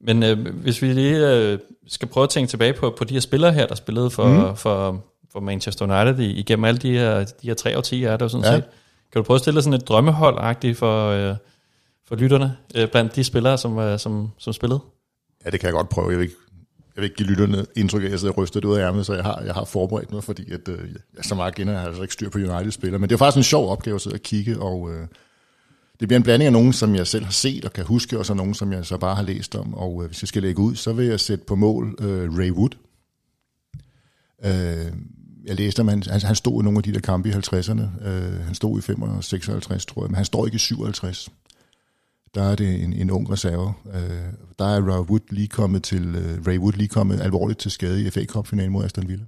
Men øh, hvis vi lige øh, skal prøve at tænke tilbage på, på de her spillere her, der spillede for, mm. for, for Manchester United igennem alle de her, de her tre årtier, er der jo sådan Ja. ja. set. Kan du prøve at stille sådan et drømmehold for, øh, for lytterne, øh, blandt de spillere, som, øh, som, som spillede? Ja, det kan jeg godt prøve. Jeg vil ikke, jeg vil ikke give lytterne indtryk af, at jeg sidder rystet ud af ærmet, så jeg har, jeg har forberedt mig, fordi at, øh, jeg, så meget kender jeg har altså ikke styr på United-spillere. Men det er faktisk en sjov opgave at sidde og kigge, og øh, det bliver en blanding af nogen, som jeg selv har set og kan huske, og så nogen, som jeg så bare har læst om. Og øh, hvis jeg skal lægge ud, så vil jeg sætte på mål øh, Ray Wood. Øh, jeg læste om, han, han, han stod i nogle af de der kampe i 50'erne. Øh, han stod i 55, 56, tror jeg, men han står ikke i 57 der er det en, en ung reserve. Øh, der er Ray Wood lige kommet til øh, Ray Wood lige kommet alvorligt til skade i FA Cup finalen mod Aston Villa.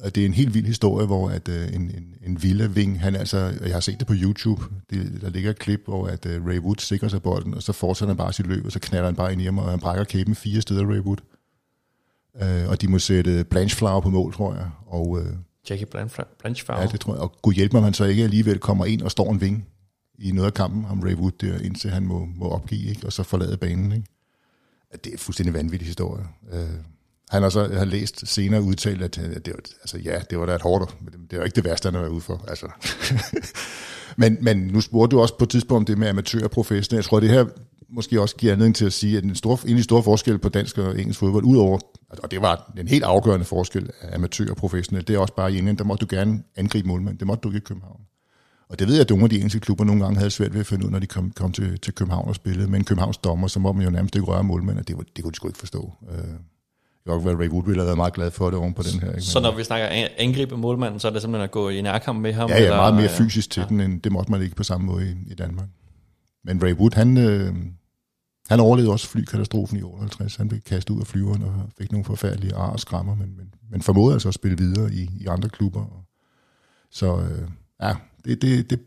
Og det er en helt vild historie, hvor at øh, en, en, en Villa-ving, han altså, jeg har set det på YouTube, det, der ligger et klip, hvor at øh, Ray Wood sikrer sig bolden, og så fortsætter han bare sit løb, og så knalder han bare ind i ham, og han brækker kæben fire steder, Ray Wood. Øh, og de må sætte Blanchflower på mål, tror jeg. Og øh, Jackie Blanchflower. Ja, det tror jeg. Og gud hjælp mig, man så ikke alligevel kommer ind og står en ving i noget af kampen, ham Ray Wood der, indtil han må, må opgive, ikke? og så forlade banen. Ikke? At det er fuldstændig vanvittig historie. Uh, han har så jeg har læst senere udtalt, at det var, altså, ja, det var da et hårdt, men det, var ikke det værste, han har været ude for. Altså. men, men nu spurgte du også på et tidspunkt om det med amatør og professionel. Jeg tror, det her måske også giver anledning til at sige, at en stor, en af de store forskel på dansk og engelsk fodbold, udover, og det var en helt afgørende forskel af amatør og professionel, det er også bare i England, der måtte du gerne angribe målmanden, Det måtte du ikke i København. Og det ved jeg, at nogle af de engelske klubber nogle gange havde svært ved at finde ud, når de kom, kom til, til København og spillede. Men Københavns dommer, så må man jo nærmest ikke røre målmænd, og det, det kunne de sgu ikke forstå. Øh, jeg kan godt Ray Wood ville have været meget glad for det oven på den her. Ikke? Så når vi snakker an- angribe målmanden, så er det simpelthen at gå i nærkamp med ham? Ja, ja, eller- meget mere fysisk til ja. den, end det måtte man ikke på samme måde i, i Danmark. Men Ray Wood, han, øh, han overlevede også flykatastrofen i 58. Han blev kastet ud af flyveren og fik nogle forfærdelige ar og skrammer, men, men, men formåede altså at spille videre i, i andre klubber. Så øh, ja, det, det, det,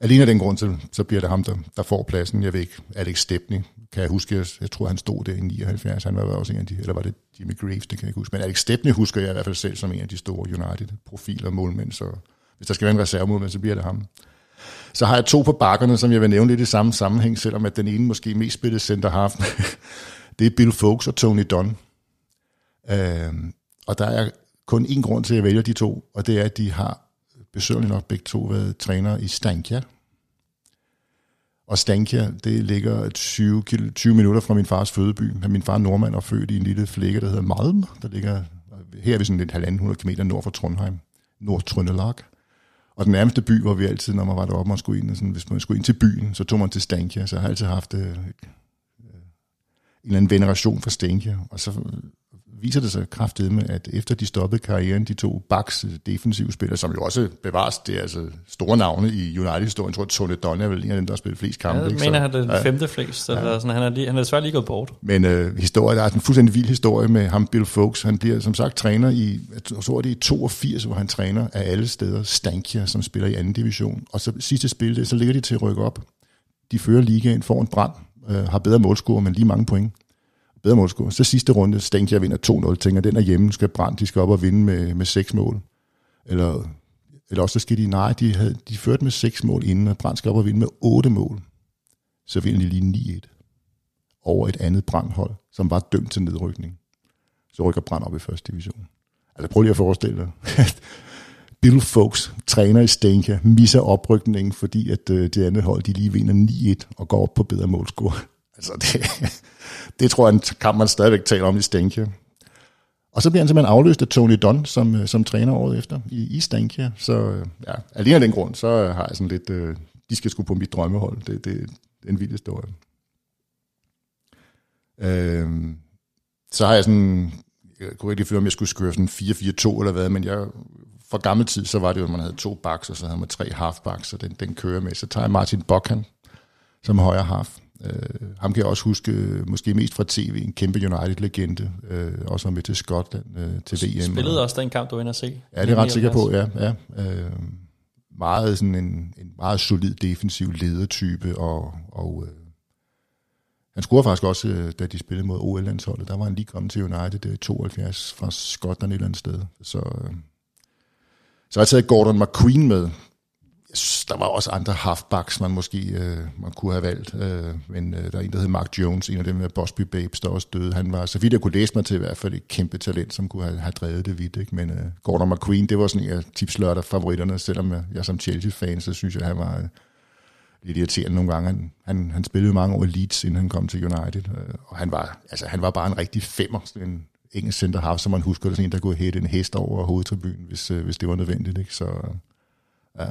alene af den grund, så, så bliver det ham, der, der får pladsen. Jeg ved ikke, Alex Stepney, kan jeg huske, jeg, jeg tror, han stod der i 79. Han var også en af de, eller var det Jimmy Graves, det kan jeg ikke huske. Men Alex Stepney husker jeg i hvert fald selv som en af de store United-profiler målmænd, så hvis der skal være en reservemålmand, så bliver det ham. Så har jeg to på bakkerne, som jeg vil nævne lidt i samme sammenhæng, selvom at den ene måske mest spillede center half. det er Bill Folks og Tony Dunn. Øh, og der er kun én grund til, at jeg vælger de to, og det er, at de har besøgerligt nok begge to været trænere i Stankia. Og Stankia, det ligger 20, 20 minutter fra min fars fødeby. Min far nordmand er født i en lille flække, der hedder Malm. Der ligger, her er vi sådan lidt 1.500 km nord for Trondheim. Nordtrøndelag. Og den nærmeste by, hvor vi altid, når man var deroppe, man skulle ind, sådan, hvis man skulle ind til byen, så tog man til Stankia. Så jeg har altid haft øh, øh en eller anden veneration for Stankia. Og så viser det sig kraftigt med, at efter de stoppede karrieren, de to Baks defensive spillere, som jo også bevares, det er altså store navne i United-historien. Jeg tror, Tony Donne er vel en af dem, der har spillet flest kampe. Jeg ikke? mener, han er den femte flest. Så ja. sådan, han, er lige, han er desværre lige gået bort. men øh, historie, der er en fuldstændig vild historie med ham, Bill Folks. Han bliver som sagt træner i, jeg tror det er i 82, hvor han træner af alle steder Stankia, som spiller i anden division. Og så sidste spil, det, så ligger de til at rykke op. De fører ligaen foran brand, øh, har bedre målscore, men lige mange point. Bedre målscore. Så sidste runde, Stankia vinder 2-0, tænker, den er hjemme, skal brand, de skal op og vinde med, med seks mål. Eller, eller også så skal de, nej, de, havde, de førte med seks mål inden, og brand skal op og vinde med otte mål. Så vinder de lige 9-1 over et andet brandhold, som var dømt til nedrykning. Så rykker Brand op i første division. Altså prøv lige at forestille dig, at Bill Folks, træner i Stenka, misser oprykningen, fordi at øh, det andet hold, de lige vinder 9-1 og går op på bedre målscore. Altså det, det tror jeg en kamp, man stadigvæk taler om i Stenka. Og så bliver han simpelthen afløst af Tony Dunn som, øh, som træner året efter i, i Stankia. Så øh, ja, alene af den grund, så øh, har jeg sådan lidt, øh, de skal sgu på mit drømmehold. Det, det, det er en vild historie. Øh, så har jeg sådan, jeg kunne ikke lige finde, om jeg skulle skøre sådan 4-4-2 eller hvad, men jeg, for gammel tid, så var det jo, at man havde to backs, og så havde man tre halfbacks, og den, den kører med. Så tager jeg Martin Bokhan som højre half. Øh, ham kan jeg også huske, øh, måske mest fra tv, en kæmpe United-legende, øh, også var med til Skotland øh, til VM. Spillede og, også den kamp, du var inde at se. Ja, det er ret sikker på, ja. ja øh, meget sådan en, en meget solid defensiv ledertype, og, og øh, han scorede faktisk også, øh, da de spillede mod OL-landsholdet. Der var han lige kommet til United i 72 fra Skotland et eller andet sted. Så, øh, så har jeg taget Gordon McQueen med. Jeg synes, der var også andre halfbacks, man måske øh, man kunne have valgt. Øh, men øh, der er en, der hed Mark Jones, en af dem med Bosby Babes, der også døde. Han var, så vidt jeg kunne læse mig til, i hvert fald et kæmpe talent, som kunne have, have drevet det vidt. Ikke? Men øh, Gordon McQueen, det var sådan en af tipslørter favoritterne, selvom jeg, jeg som Chelsea-fan, så synes jeg, han var... Øh, lidt irriterende nogle gange. Han, han, han spillede mange år i Leeds, inden han kom til United, øh, og han var, altså, han var bare en rigtig femmer, sådan en engelsk center half, som man husker, det sådan en, der kunne hætte en hest over hovedtribunen, hvis, øh, hvis det var nødvendigt. Ikke? Så, øh, ja.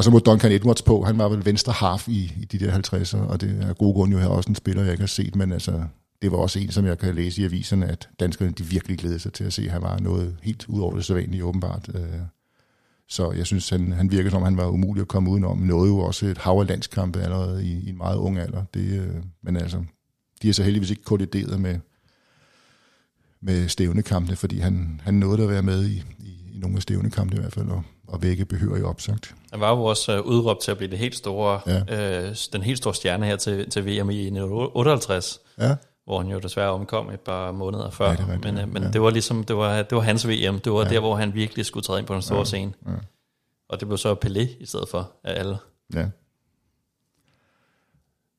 Og så må Duncan Edwards på, han var vel venstre half i, i de der 50'er, og det er gode grund jo her også en spiller, jeg ikke har set, men altså, det var også en, som jeg kan læse i aviserne, at danskerne de virkelig glædede sig til at se, at han var noget helt ud over det sædvanlige åbenbart. Øh. Så jeg synes, han, han virkede som, han var umulig at komme udenom. Nåede jo også et hav af landskampe allerede i, i en meget ung alder. Det, øh, men altså, de er så heldigvis ikke kollideret med, med stævnekampene, fordi han, han nåede at være med i, i nogle af stævnekampene i hvert fald, og, og vække behøver i opsagt. Han var jo også øh, udråbt til at blive det helt store, Ja. øh, den helt store stjerne her til, til VM i 1958, Ja, hvor han jo desværre omkom et par måneder før. Ja, det er rigtigt, men øh, men ja. det var ligesom, det var, det var hans VM. Det var ja. der, hvor han virkelig skulle træde ind på den store ja. scene. ja. Og det blev så Pelé i stedet for af alle. ja.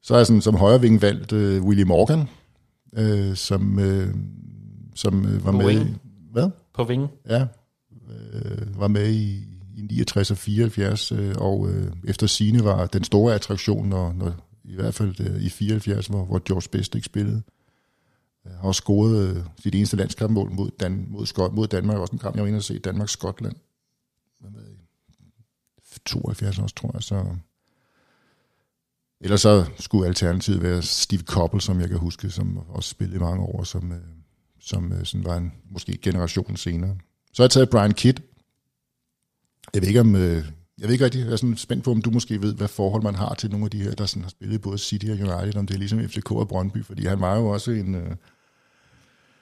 Så jeg sådan, som højreving valgt øh, Willie Morgan, øh, som, øh, som øh, var På med wing. Hvad? På vingen. Ja, øh, var med i, i 69 og 74, øh, og øh, efter sine var den store attraktion, når, når, i hvert fald øh, i 74, hvor, hvor George Best ikke spillede. Han har scoret øh, sit eneste landskampmål mod, Dan, mod, Skot, mod Danmark, også en kamp, jeg var inde og se, Danmark-Skotland. Hvad 72 også, tror jeg. Så Ellers så skulle alternativet være Steve Koppel, som jeg kan huske, som også spillede i mange år, som, øh, som øh, sådan var en måske generation senere. Så har jeg taget Brian Kidd. Jeg ved ikke om... Øh, jeg ved ikke rigtig, jeg er sådan spændt på, om du måske ved, hvad forhold man har til nogle af de her, der sådan har spillet både City og United, om det er ligesom FCK og Brøndby, fordi han var jo også en... Øh,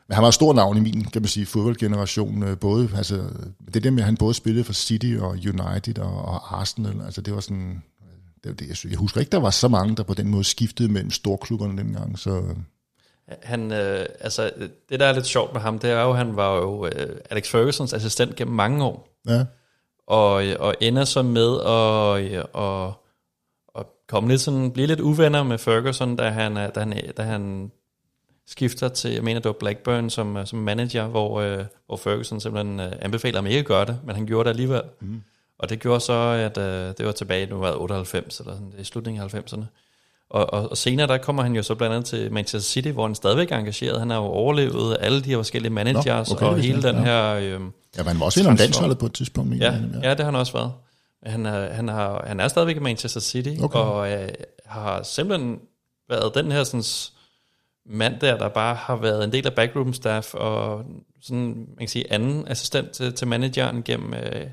men han var et stort navn i min, kan man sige, fodboldgeneration. Øh, både, altså, det der med, at han både spillede for City og United og, og Arsenal, altså det var sådan... Øh, det, det, jeg, synes, jeg husker ikke, der var så mange, der på den måde skiftede mellem storklubberne dengang, så... Han, øh, altså, det der er lidt sjovt med ham, det er jo, han var jo øh, Alex Fergusons assistent gennem mange år. Ja. Og, og ender så med at, at, at komme lidt sådan, blive lidt uvenner med Ferguson, da han, da han, da han skifter til, jeg mener det var Blackburn som, som manager, hvor, øh, hvor Ferguson simpelthen øh, anbefaler ham ikke at gøre det, men han gjorde det alligevel. Mm. Og det gjorde så, at øh, det var tilbage, nu var 98, eller sådan, i slutningen af 90'erne. Og, og, og senere der kommer han jo så blandt andet til Manchester City, hvor han stadigvæk er engageret. Han har jo overlevet alle de her forskellige managers, Nå, okay, og hele den her... Øh, ja, han var også en landsholdet på et tidspunkt. Ja, ja, ja, det har han også været. Han er, han, har, han er stadigvæk i Manchester City, okay. og øh, har simpelthen været den her sådan, mand der, der bare har været en del af backroom staff, og sådan, man kan sige, anden assistent til, til manageren gennem... Øh,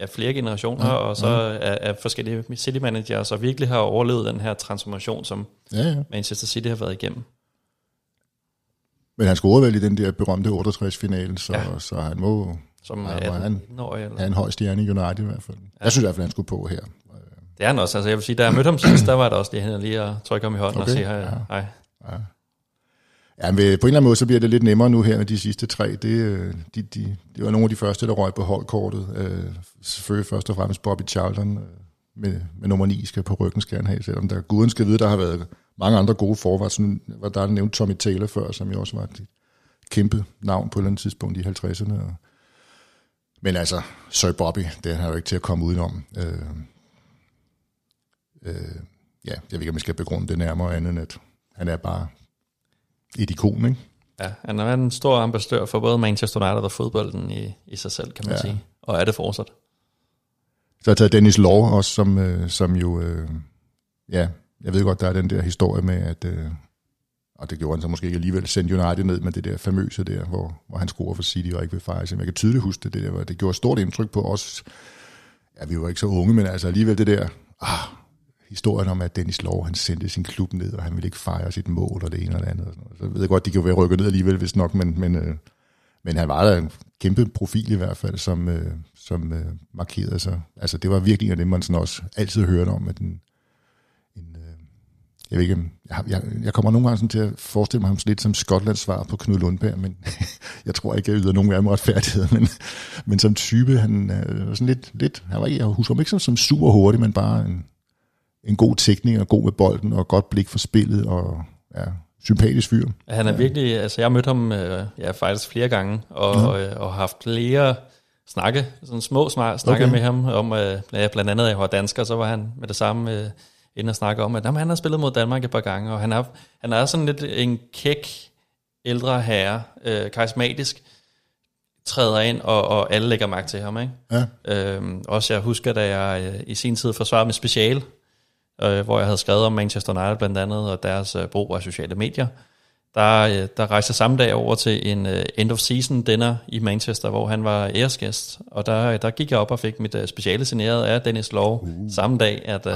ja, flere generationer, ja, og så ja. er, er forskellige city managers, og virkelig har overlevet den her transformation, som ja, ja. Manchester City har været igennem. Men han scorede vel i den der berømte 68-finale, så, ja. så han må som han, han, han, en høj stjerne i United i hvert fald. Ja. Jeg synes i hvert fald, han skulle på her. Det er han også. Altså, jeg vil sige, da jeg mødte ham sidst, der var det også det, han lige at trykke ham i hånden okay. og sige hej. Ja. hej. Ja. Ja, men på en eller anden måde, så bliver det lidt nemmere nu her med de sidste tre. Det, øh, de, de, det var nogle af de første, der røg på holdkortet. Øh, selvfølgelig først og fremmest Bobby Charlton øh, med, med nummer 9 skal på ryggen, skal han have, selvom der guden skal vide, der har været mange andre gode forvar. var der er nævnt Tommy Taylor før, som jo også var et kæmpe navn på et eller andet tidspunkt i 50'erne. Men altså, Sir Bobby, det har jo ikke til at komme udenom. Øh, øh, ja, jeg ved ikke, om jeg skal begrunde det nærmere andet end, at han er bare et ikon, ikke? Ja, han er en stor ambassadør for både Manchester United og fodbolden i, i sig selv, kan man ja. sige. Og er det fortsat. Så har jeg taget Dennis Law også, som, øh, som jo, øh, ja, jeg ved godt, der er den der historie med, at, øh, og det gjorde han så måske ikke alligevel, sendte United ned med det der famøse der, hvor, hvor han scorer for City og ikke vil fejre sig. Jeg kan tydeligt huske det, det der, det gjorde stort indtryk på os. Ja, vi var ikke så unge, men altså alligevel det der, ah, historien om, at Dennis Lov, han sendte sin klub ned, og han ville ikke fejre sit mål, og det ene og det andet. Og sådan noget. Så jeg ved godt, de kan være rykket ned alligevel, hvis nok, men, men, øh, men han var der en kæmpe profil i hvert fald, som, øh, som øh, markerede sig. Altså, det var virkelig en af dem, man sådan også altid hørte om, at en, en øh, jeg ved ikke, jeg, jeg, jeg kommer nogle gange sådan til at forestille mig ham lidt som Skotlands svar på Knud Lundberg, men jeg tror ikke, jeg yder nogen af dem retfærdighed, men, men som type, han øh, var sådan lidt, lidt han var, jeg husker ham ikke som, som super hurtig, men bare en, en god teknik og god med bolden og godt blik for spillet og ja, sympatisk fyr. Han er virkelig, altså jeg har mødt ham øh, ja, faktisk flere gange og, ja. øh, og haft flere snakke, sådan små snakke okay. med ham om, øh, blandt andet at jeg var dansker, så var han med det samme øh, inden at snakke om, at jamen, han har spillet mod Danmark et par gange, og han er, han er sådan lidt en kæk ældre herre, øh, karismatisk, træder ind, og, og alle lægger mærke til ham. Ikke? Ja. Øhm, også jeg husker, da jeg øh, i sin tid forsvarede med special, øh, hvor jeg havde skrevet om Manchester United blandt andet, og deres øh, brug af sociale medier. Der, øh, der rejste samme dag over til en øh, end of season dinner i Manchester, hvor han var æresgæst, og der, der gik jeg op og fik mit øh, speciale signeret af Dennis Law uh. samme dag, at øh,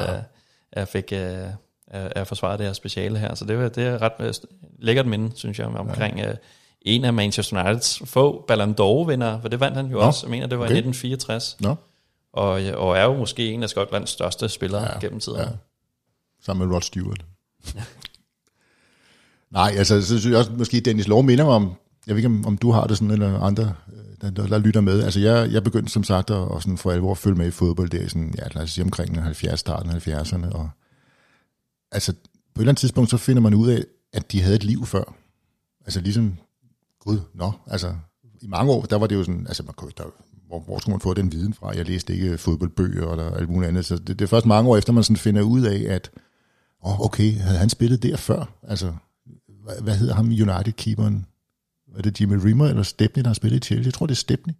jeg fik øh, at forsvare det her speciale her. Så det, var, det er ret øh, lækkert minde, synes jeg, omkring ja. øh, en af Manchester Uniteds få Ballon d'Or-vinder, for det vandt han jo Nå. også. Jeg mener, det var okay. i 1964. Nå. Og, og er jo måske en af Skotlands største spillere ja. gennem tiden. Ja sammen med Rod Stewart. Ja. Nej, altså, så synes jeg også, måske Dennis Lov minder mig om, jeg ved ikke, om, om du har det sådan, eller andre, øh, der, der, der lytter med. Altså, jeg, jeg begyndte som sagt at, at sådan for alvor følge med i fodbold, der i sådan, ja, lad os sige omkring 70, starten af 70'erne, og altså, på et eller andet tidspunkt, så finder man ud af, at de havde et liv før. Altså, ligesom, gud, nå, altså, i mange år, der var det jo sådan, altså, man kunne, der, hvor, hvor skulle man få den viden fra? Jeg læste ikke fodboldbøger eller alt muligt andet, så det, det er først mange år efter, man sådan finder ud af, at oh, okay, havde han spillet der før? Altså, hvad, hvad hedder ham United-keeperen? Er det Jimmy Rimmer eller Stepney, der har spillet i Chelsea? Jeg tror, det er Stepney.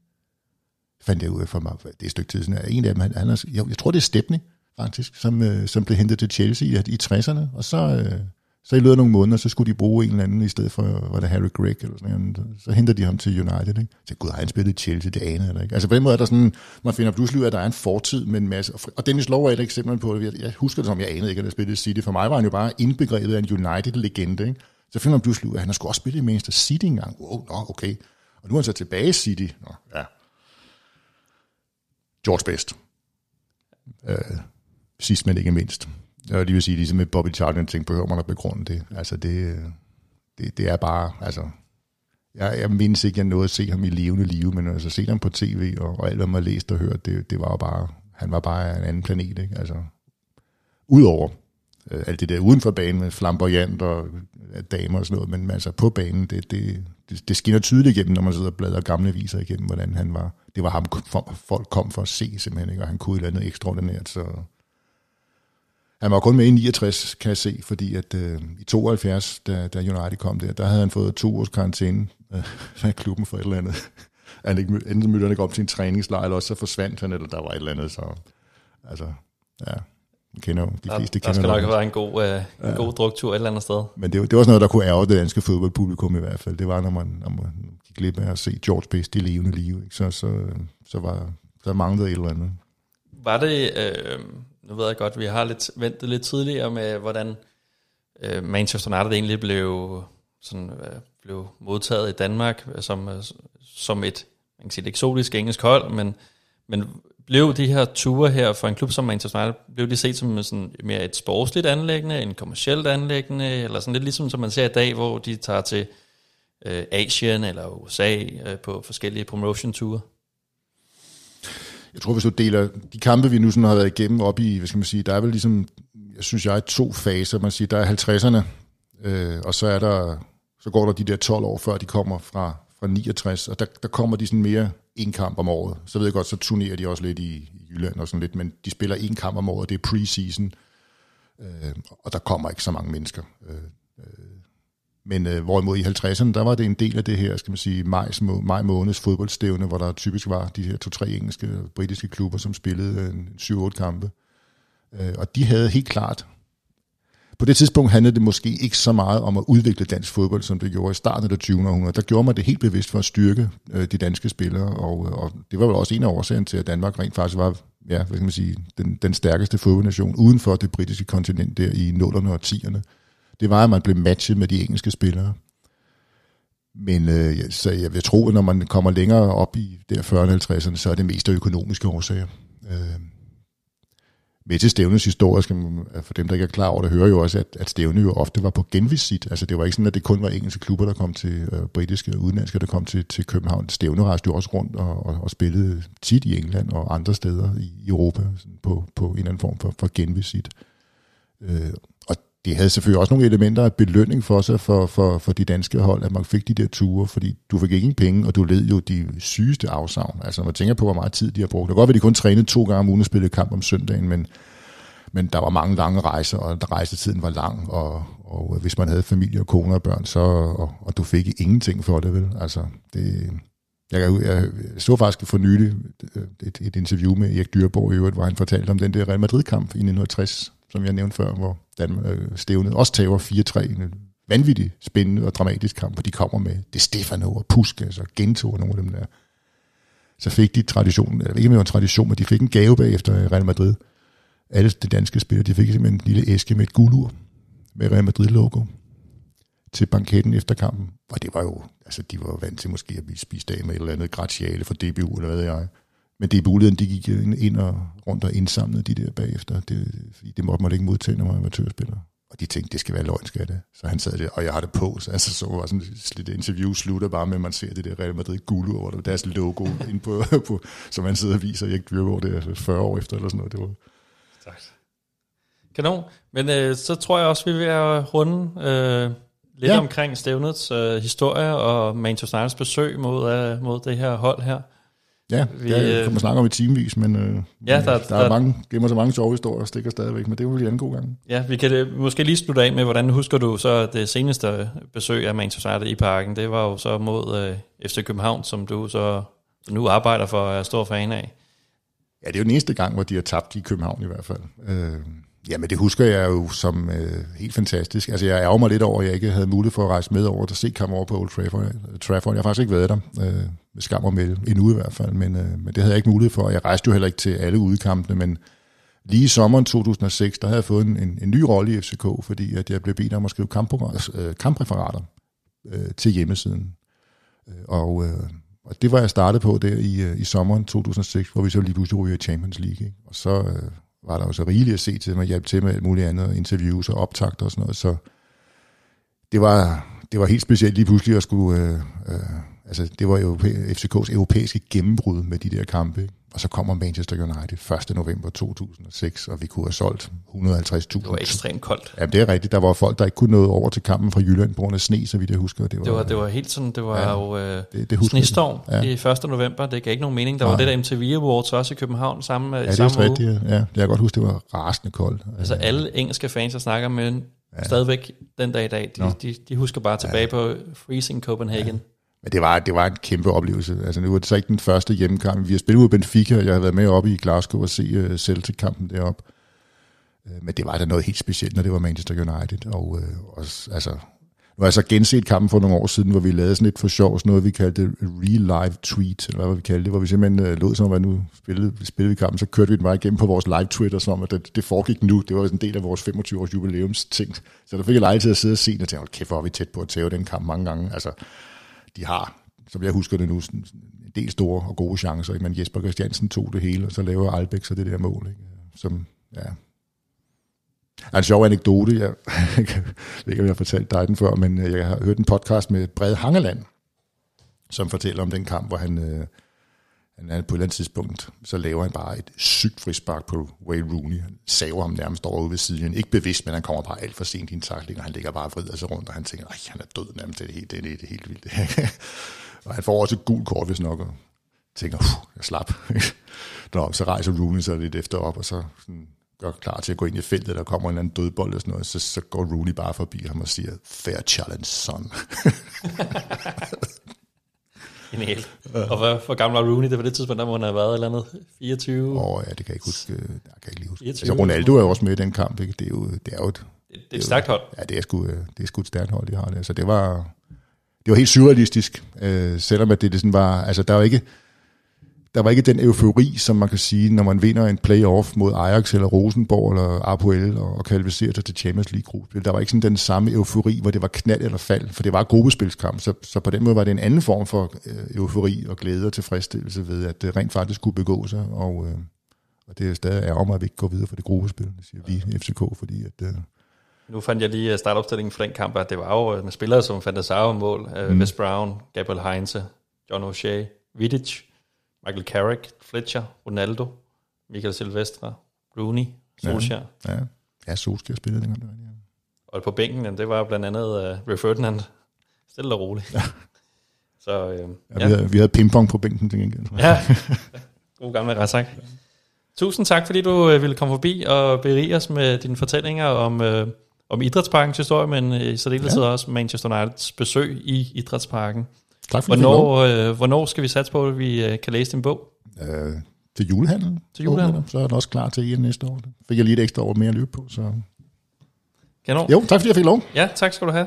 fandt jeg ud af for mig, det er et stykke tid siden, en af dem, han, han er, jeg, jeg tror det er Stepney, faktisk, som, øh, som blev hentet til Chelsea i, i 60'erne, og så, øh, så i løbet af nogle måneder, så skulle de bruge en eller anden, i stedet for, var det Harry Gregg eller sådan noget, så henter de ham til United, ikke? Så gud, har han spillet i Chelsea, det aner jeg ikke. Altså på den måde er der sådan, man finder pludselig ud af, at der er en fortid med en masse, og Dennis Lowe er et eksempel på det, jeg husker det som, jeg anede ikke, at han spillede i City, for mig var han jo bare indbegrebet af en United-legende, ikke? Så finder man pludselig ud af, at han har sgu også spillet i Manchester City engang. Wow, nå, okay. Og nu er han så tilbage i City. Nå, ja. George Best. Øh, sidst men ikke mindst. Jeg lige vil sige, ligesom med Bobby Charlton, ting behøver man at begrunde det. Altså det, det, det er bare, altså, jeg, jeg mindes ikke, at jeg nåede at se ham i levende liv, men altså se ham på tv, og, og alt, hvad man har læst og hørt, det, det var jo bare, han var bare en anden planet, ikke? Altså, udover øh, alt det der uden for banen med flamboyant og øh, damer og sådan noget, men altså på banen, det, det, det, det skinner tydeligt igennem, når man sidder og bladrer gamle viser igennem, hvordan han var. Det var ham, folk kom for at se simpelthen, ikke? og han kunne et eller andet ekstraordinært, så han var kun med i 69, kan jeg se, fordi at øh, i 72, da, da United kom der, der havde han fået to års karantæne øh, af klubben for et eller andet. han ikke, enten mødte han ikke op til en træningslejr, eller også så forsvandt han, eller der var et eller andet. Så, altså, ja, kender jo, de der, fleste der kender skal nok have været en god, øh, en Ja. god druktur et eller andet sted. Men det, var- det var sådan noget, der kunne ærge det danske fodboldpublikum i hvert fald. Det var, når man, når man gik glip af at se George Best i levende liv. Ikke? Så, så, så var der manglede et eller andet. Var det, øh, nu ved jeg godt, vi har lidt ventet lidt tidligere med, hvordan øh, Manchester United egentlig blev, sådan, øh, blev modtaget i Danmark øh, som, øh, som et, man kan sige, et eksotisk engelsk hold, men, men blev de her ture her for en klub som Manchester United, blev de set som sådan mere et sportsligt anlæggende, en kommersielt anlæggende, eller sådan lidt ligesom som man ser i dag, hvor de tager til øh, Asien eller USA øh, på forskellige promotion-ture? Jeg tror, hvis du deler de kampe, vi nu sådan har været igennem op i, hvad skal man sige, der er vel ligesom, jeg synes jeg, to faser. Man siger, der er 50'erne, øh, og så er der, så går der de der 12 år, før de kommer fra, fra 69, og der, der kommer de sådan mere en kamp om året. Så ved jeg godt, så turnerer de også lidt i, i Jylland og sådan lidt, men de spiller en kamp om året, det er preseason, øh, og der kommer ikke så mange mennesker. Øh, men øh, hvorimod i 50'erne, der var det en del af det her, skal man sige, maj, maj måneds fodboldstævne, hvor der typisk var de her to-tre engelske og britiske klubber, som spillede øh, 7-8 kampe. Øh, og de havde helt klart, på det tidspunkt handlede det måske ikke så meget om at udvikle dansk fodbold, som det gjorde i starten af det 20. århundrede. Der gjorde man det helt bevidst for at styrke øh, de danske spillere, og, øh, og det var vel også en af årsagerne til, at Danmark rent faktisk var ja, hvad skal man sige, den, den stærkeste fodboldnation uden for det britiske kontinent der i 0'erne og 10'erne det var, at man blev matchet med de engelske spillere. Men øh, så jeg vil tro, at når man kommer længere op i der 40'erne 50'erne, så er det mest af økonomiske årsager. Øh, med til stævnes historie, skal man, øh, for dem, der ikke er klar over det, hører jo også, at, at stævne jo ofte var på genvisit. Altså det var ikke sådan, at det kun var engelske klubber, der kom til, øh, britiske og udenlandske, der kom til, til København. Stævne rejste jo også rundt og, og, og spillede tit i England og andre steder i Europa sådan på, på en eller anden form for, for genvisit. Øh, det havde selvfølgelig også nogle elementer af belønning for sig for, for, for de danske hold, at man fik de der ture, fordi du fik ingen penge, og du led jo de sygeste afsavn. Altså når man tænker på, hvor meget tid de har brugt. Det kan godt være, at de kun trænede to gange om ugen og spillede kamp om søndagen, men, men der var mange lange rejser, og rejsetiden var lang, og, og hvis man havde familie og kone og børn, så, og, og du fik ingenting for det, vel? Altså, det, jeg, kan- jeg så faktisk for nylig et, et interview med Erik Dyrborg i øvrigt, hvor han fortalte om den der Real Madrid-kamp i 1960, som jeg nævnte før, hvor Danmark øh, stævnet også tager 4-3. En øh, vanvittig spændende og dramatisk kamp, hvor de kommer med De Stefano og Puskas og Gento og nogle af dem der. Så fik de traditionen, eller ikke mere en tradition, men de fik en gave bagefter Real Madrid. Alle de danske spillere, de fik simpelthen en lille æske med et guldur med Real Madrid-logo til banketten efter kampen. Og det var jo, altså de var vant til måske at blive spist af med et eller andet gratiale for DBU, eller hvad jeg. Men DBU-lederen, de gik ind, og rundt og indsamlede de der bagefter, det, fordi det måtte man ikke modtage, når man var amatørspiller. Og de tænkte, det skal være løgn, skal det. Så han sad der, og jeg har det på. Så altså, så var sådan et interview slutter bare med, at man ser det der Real Madrid guld over det, deres logo ind på, på, som han sidder og viser, jeg ikke over det er 40 år efter, eller sådan noget. Det var, Kanon. Men øh, så tror jeg også, vi vil at runde øh, lidt. Ja. omkring stævnets øh, historie og Manchester Uniteds besøg mod, øh, mod det her hold her. Ja, Vi, vi, det øh, kan man snakke om i timevis, men øh, Ja, der, der- der, er mange, gemmer så mange sjove historier og stikker stadigvæk, men det var lige en god gang. Ja, vi kan øh, måske lige slutte af med, hvordan husker du så det seneste besøg af Manchester United i parken? Det var jo så mod øh, FC København, som du så nu arbejder for at stor fan af. Ja, det er jo den eneste gang, hvor de har tabt i København i hvert fald. Øh, jamen, det husker jeg jo som øh, helt fantastisk. Altså, jeg ærger mig lidt over, at jeg ikke havde mulighed for at rejse med over og se kamp over på Old Trafford. Trafford. Jeg har faktisk ikke været der, øh, med skam og melde, endnu i hvert fald, men, øh, men det havde jeg ikke mulighed for. Jeg rejste jo heller ikke til alle udkampene, men lige i sommeren 2006, der havde jeg fået en, en, en ny rolle i FCK, fordi at jeg blev bedt om at skrive øh, kampreferater øh, til hjemmesiden. Øh, og, øh, og det var jeg startet på der i, øh, i sommeren 2006, hvor vi så lige pludselig ryger i Champions League. Ikke? Og så øh, var der jo så rigeligt at se til, at hjælpe til med alt muligt andet, interviews og optagter og sådan noget. Så det var, det var helt specielt lige pludselig at skulle... Øh, øh, altså, det var jo FCK's europæiske gennembrud med de der kampe. Ikke? Og så kommer Manchester United 1. november 2006, og vi kunne have solgt 150.000. Det var ekstremt koldt. Ja, det er rigtigt. Der var folk, der ikke kunne nå over til kampen fra Jylland på grund af sne, så vidt jeg husker. Det var, det var, det var helt sådan, det var ja, jo øh, det, det snestorm ja. i 1. november. Det gav ikke nogen mening. Der Nej. var det der MTV Awards også i København samme Ja, det er samme rigtigt. Ja. Jeg kan godt huske, det var rasende koldt. Altså alle engelske fans, jeg snakker med, ja. stadigvæk den dag i dag, de, de, de husker bare tilbage ja. på Freezing Copenhagen. Ja. Men det var, det var en kæmpe oplevelse. Altså, nu var det så ikke den første hjemmekamp. Vi har spillet ud Benfica, og jeg har været med oppe i Glasgow og se uh, Celtic-kampen deroppe. Uh, øh, men det var da noget helt specielt, når det var Manchester United. Og, øh, uh, og altså, nu har jeg så genset kampen for nogle år siden, hvor vi lavede sådan lidt for sjov, sådan noget vi kaldte real live tweet, eller hvad vi kaldte det, hvor vi simpelthen uh, lod som, at nu spillede, spillede vi kampen, så kørte vi den bare igennem på vores live Twitter, som at det, det foregik nu. Det var en del af vores 25-års jubilæumsting. Så der fik jeg lejlighed til at sidde og se den, og tænkte, kæft, hvor er vi tæt på at tæve den kamp mange gange. Altså, de har, som jeg husker det nu, en del store og gode chancer. Men Jesper Christiansen tog det hele, og så laver Albeck så det der mål. Ikke? Som, ja. er en sjov anekdote, jeg, jeg ved ikke, om jeg har fortalt dig den før, men øh, jeg har hørt en podcast med Brede Hangeland, som fortæller om den kamp, hvor han, øh, han er på et eller andet tidspunkt, så laver han bare et sygt frispark på Wayne Rooney. Han saver ham nærmest over ved siden. Ikke bevidst, men han kommer bare alt for sent i en takling, og han ligger bare og vrider sig rundt, og han tænker, at han er død nærmest. Det er, helt, det er, det er helt vildt. og han får også et gult kort, hvis nok, og tænker, jeg slap. Nå, så rejser Rooney sig lidt efter op, og så sådan, gør klar til at gå ind i feltet, der kommer en eller anden dødbold eller sådan noget, så, så går Rooney bare forbi ham og siger, fair challenge, son. Genial. Ja. Og hvad for gammel var Rooney? Det var det tidspunkt, der må han have været et eller andet 24? Åh oh, ja, det kan jeg ikke huske. Jeg kan ikke lige huske. 24, altså, Ronaldo er jo også med i den kamp. Ikke? Det er jo, det er jo et, det, det er et stærkt hold. Ja, det er sgu, det er sgu et stærkt hold, de har det. Så det var, det var helt surrealistisk, øh, selvom at det, det sådan var, altså der var ikke, der var ikke den eufori, som man kan sige, når man vinder en playoff mod Ajax eller Rosenborg eller Apoel og, og kvalificerer sig til Champions League-gruppe. Der var ikke sådan den samme eufori, hvor det var knald eller fald, for det var gruppespilskamp. Så, så på den måde var det en anden form for øh, eufori og glæde og tilfredsstillelse ved, at det rent faktisk kunne begå sig. Og, øh, og det er stadig er om, at vi ikke går videre for det gruppespil, det siger vi i FCK, fordi at... Øh, nu fandt jeg lige startopstillingen for den kamp, at det var jo med spillere som Fantasaro mål, øh, mm. Wes Brown, Gabriel Heinze, John O'Shea, Vidic, Michael Carrick, Fletcher, Ronaldo, Michael Silvestre, Rooney, Solskjaer. Ja, ja. ja Solskjaer spillede dengang. Ja. Og på bænken, det var blandt andet uh, Ray Ferdinand. Stille og roligt. Ja. Så, øh, ja, ja. Vi, havde, vi havde pingpong på bænken til gengæld. Ja, god gammel Razak. Ja. Tusind tak, fordi du øh, ville komme forbi og berige os med dine fortællinger om, øh, om Idrætsparkens historie, men i særdeleshed ja. også Manchester Uniteds besøg i Idrætsparken. Tak for hvornår, øh, hvornår skal vi satse på, at vi øh, kan læse din bog? Øh, til julehandlen. Til julehandlen. Så er den også klar til igen næste år. Fik jeg lige et ekstra år mere at løbe på. Så. Kanon. Jo, tak fordi jeg fik lov. Ja, tak skal du have.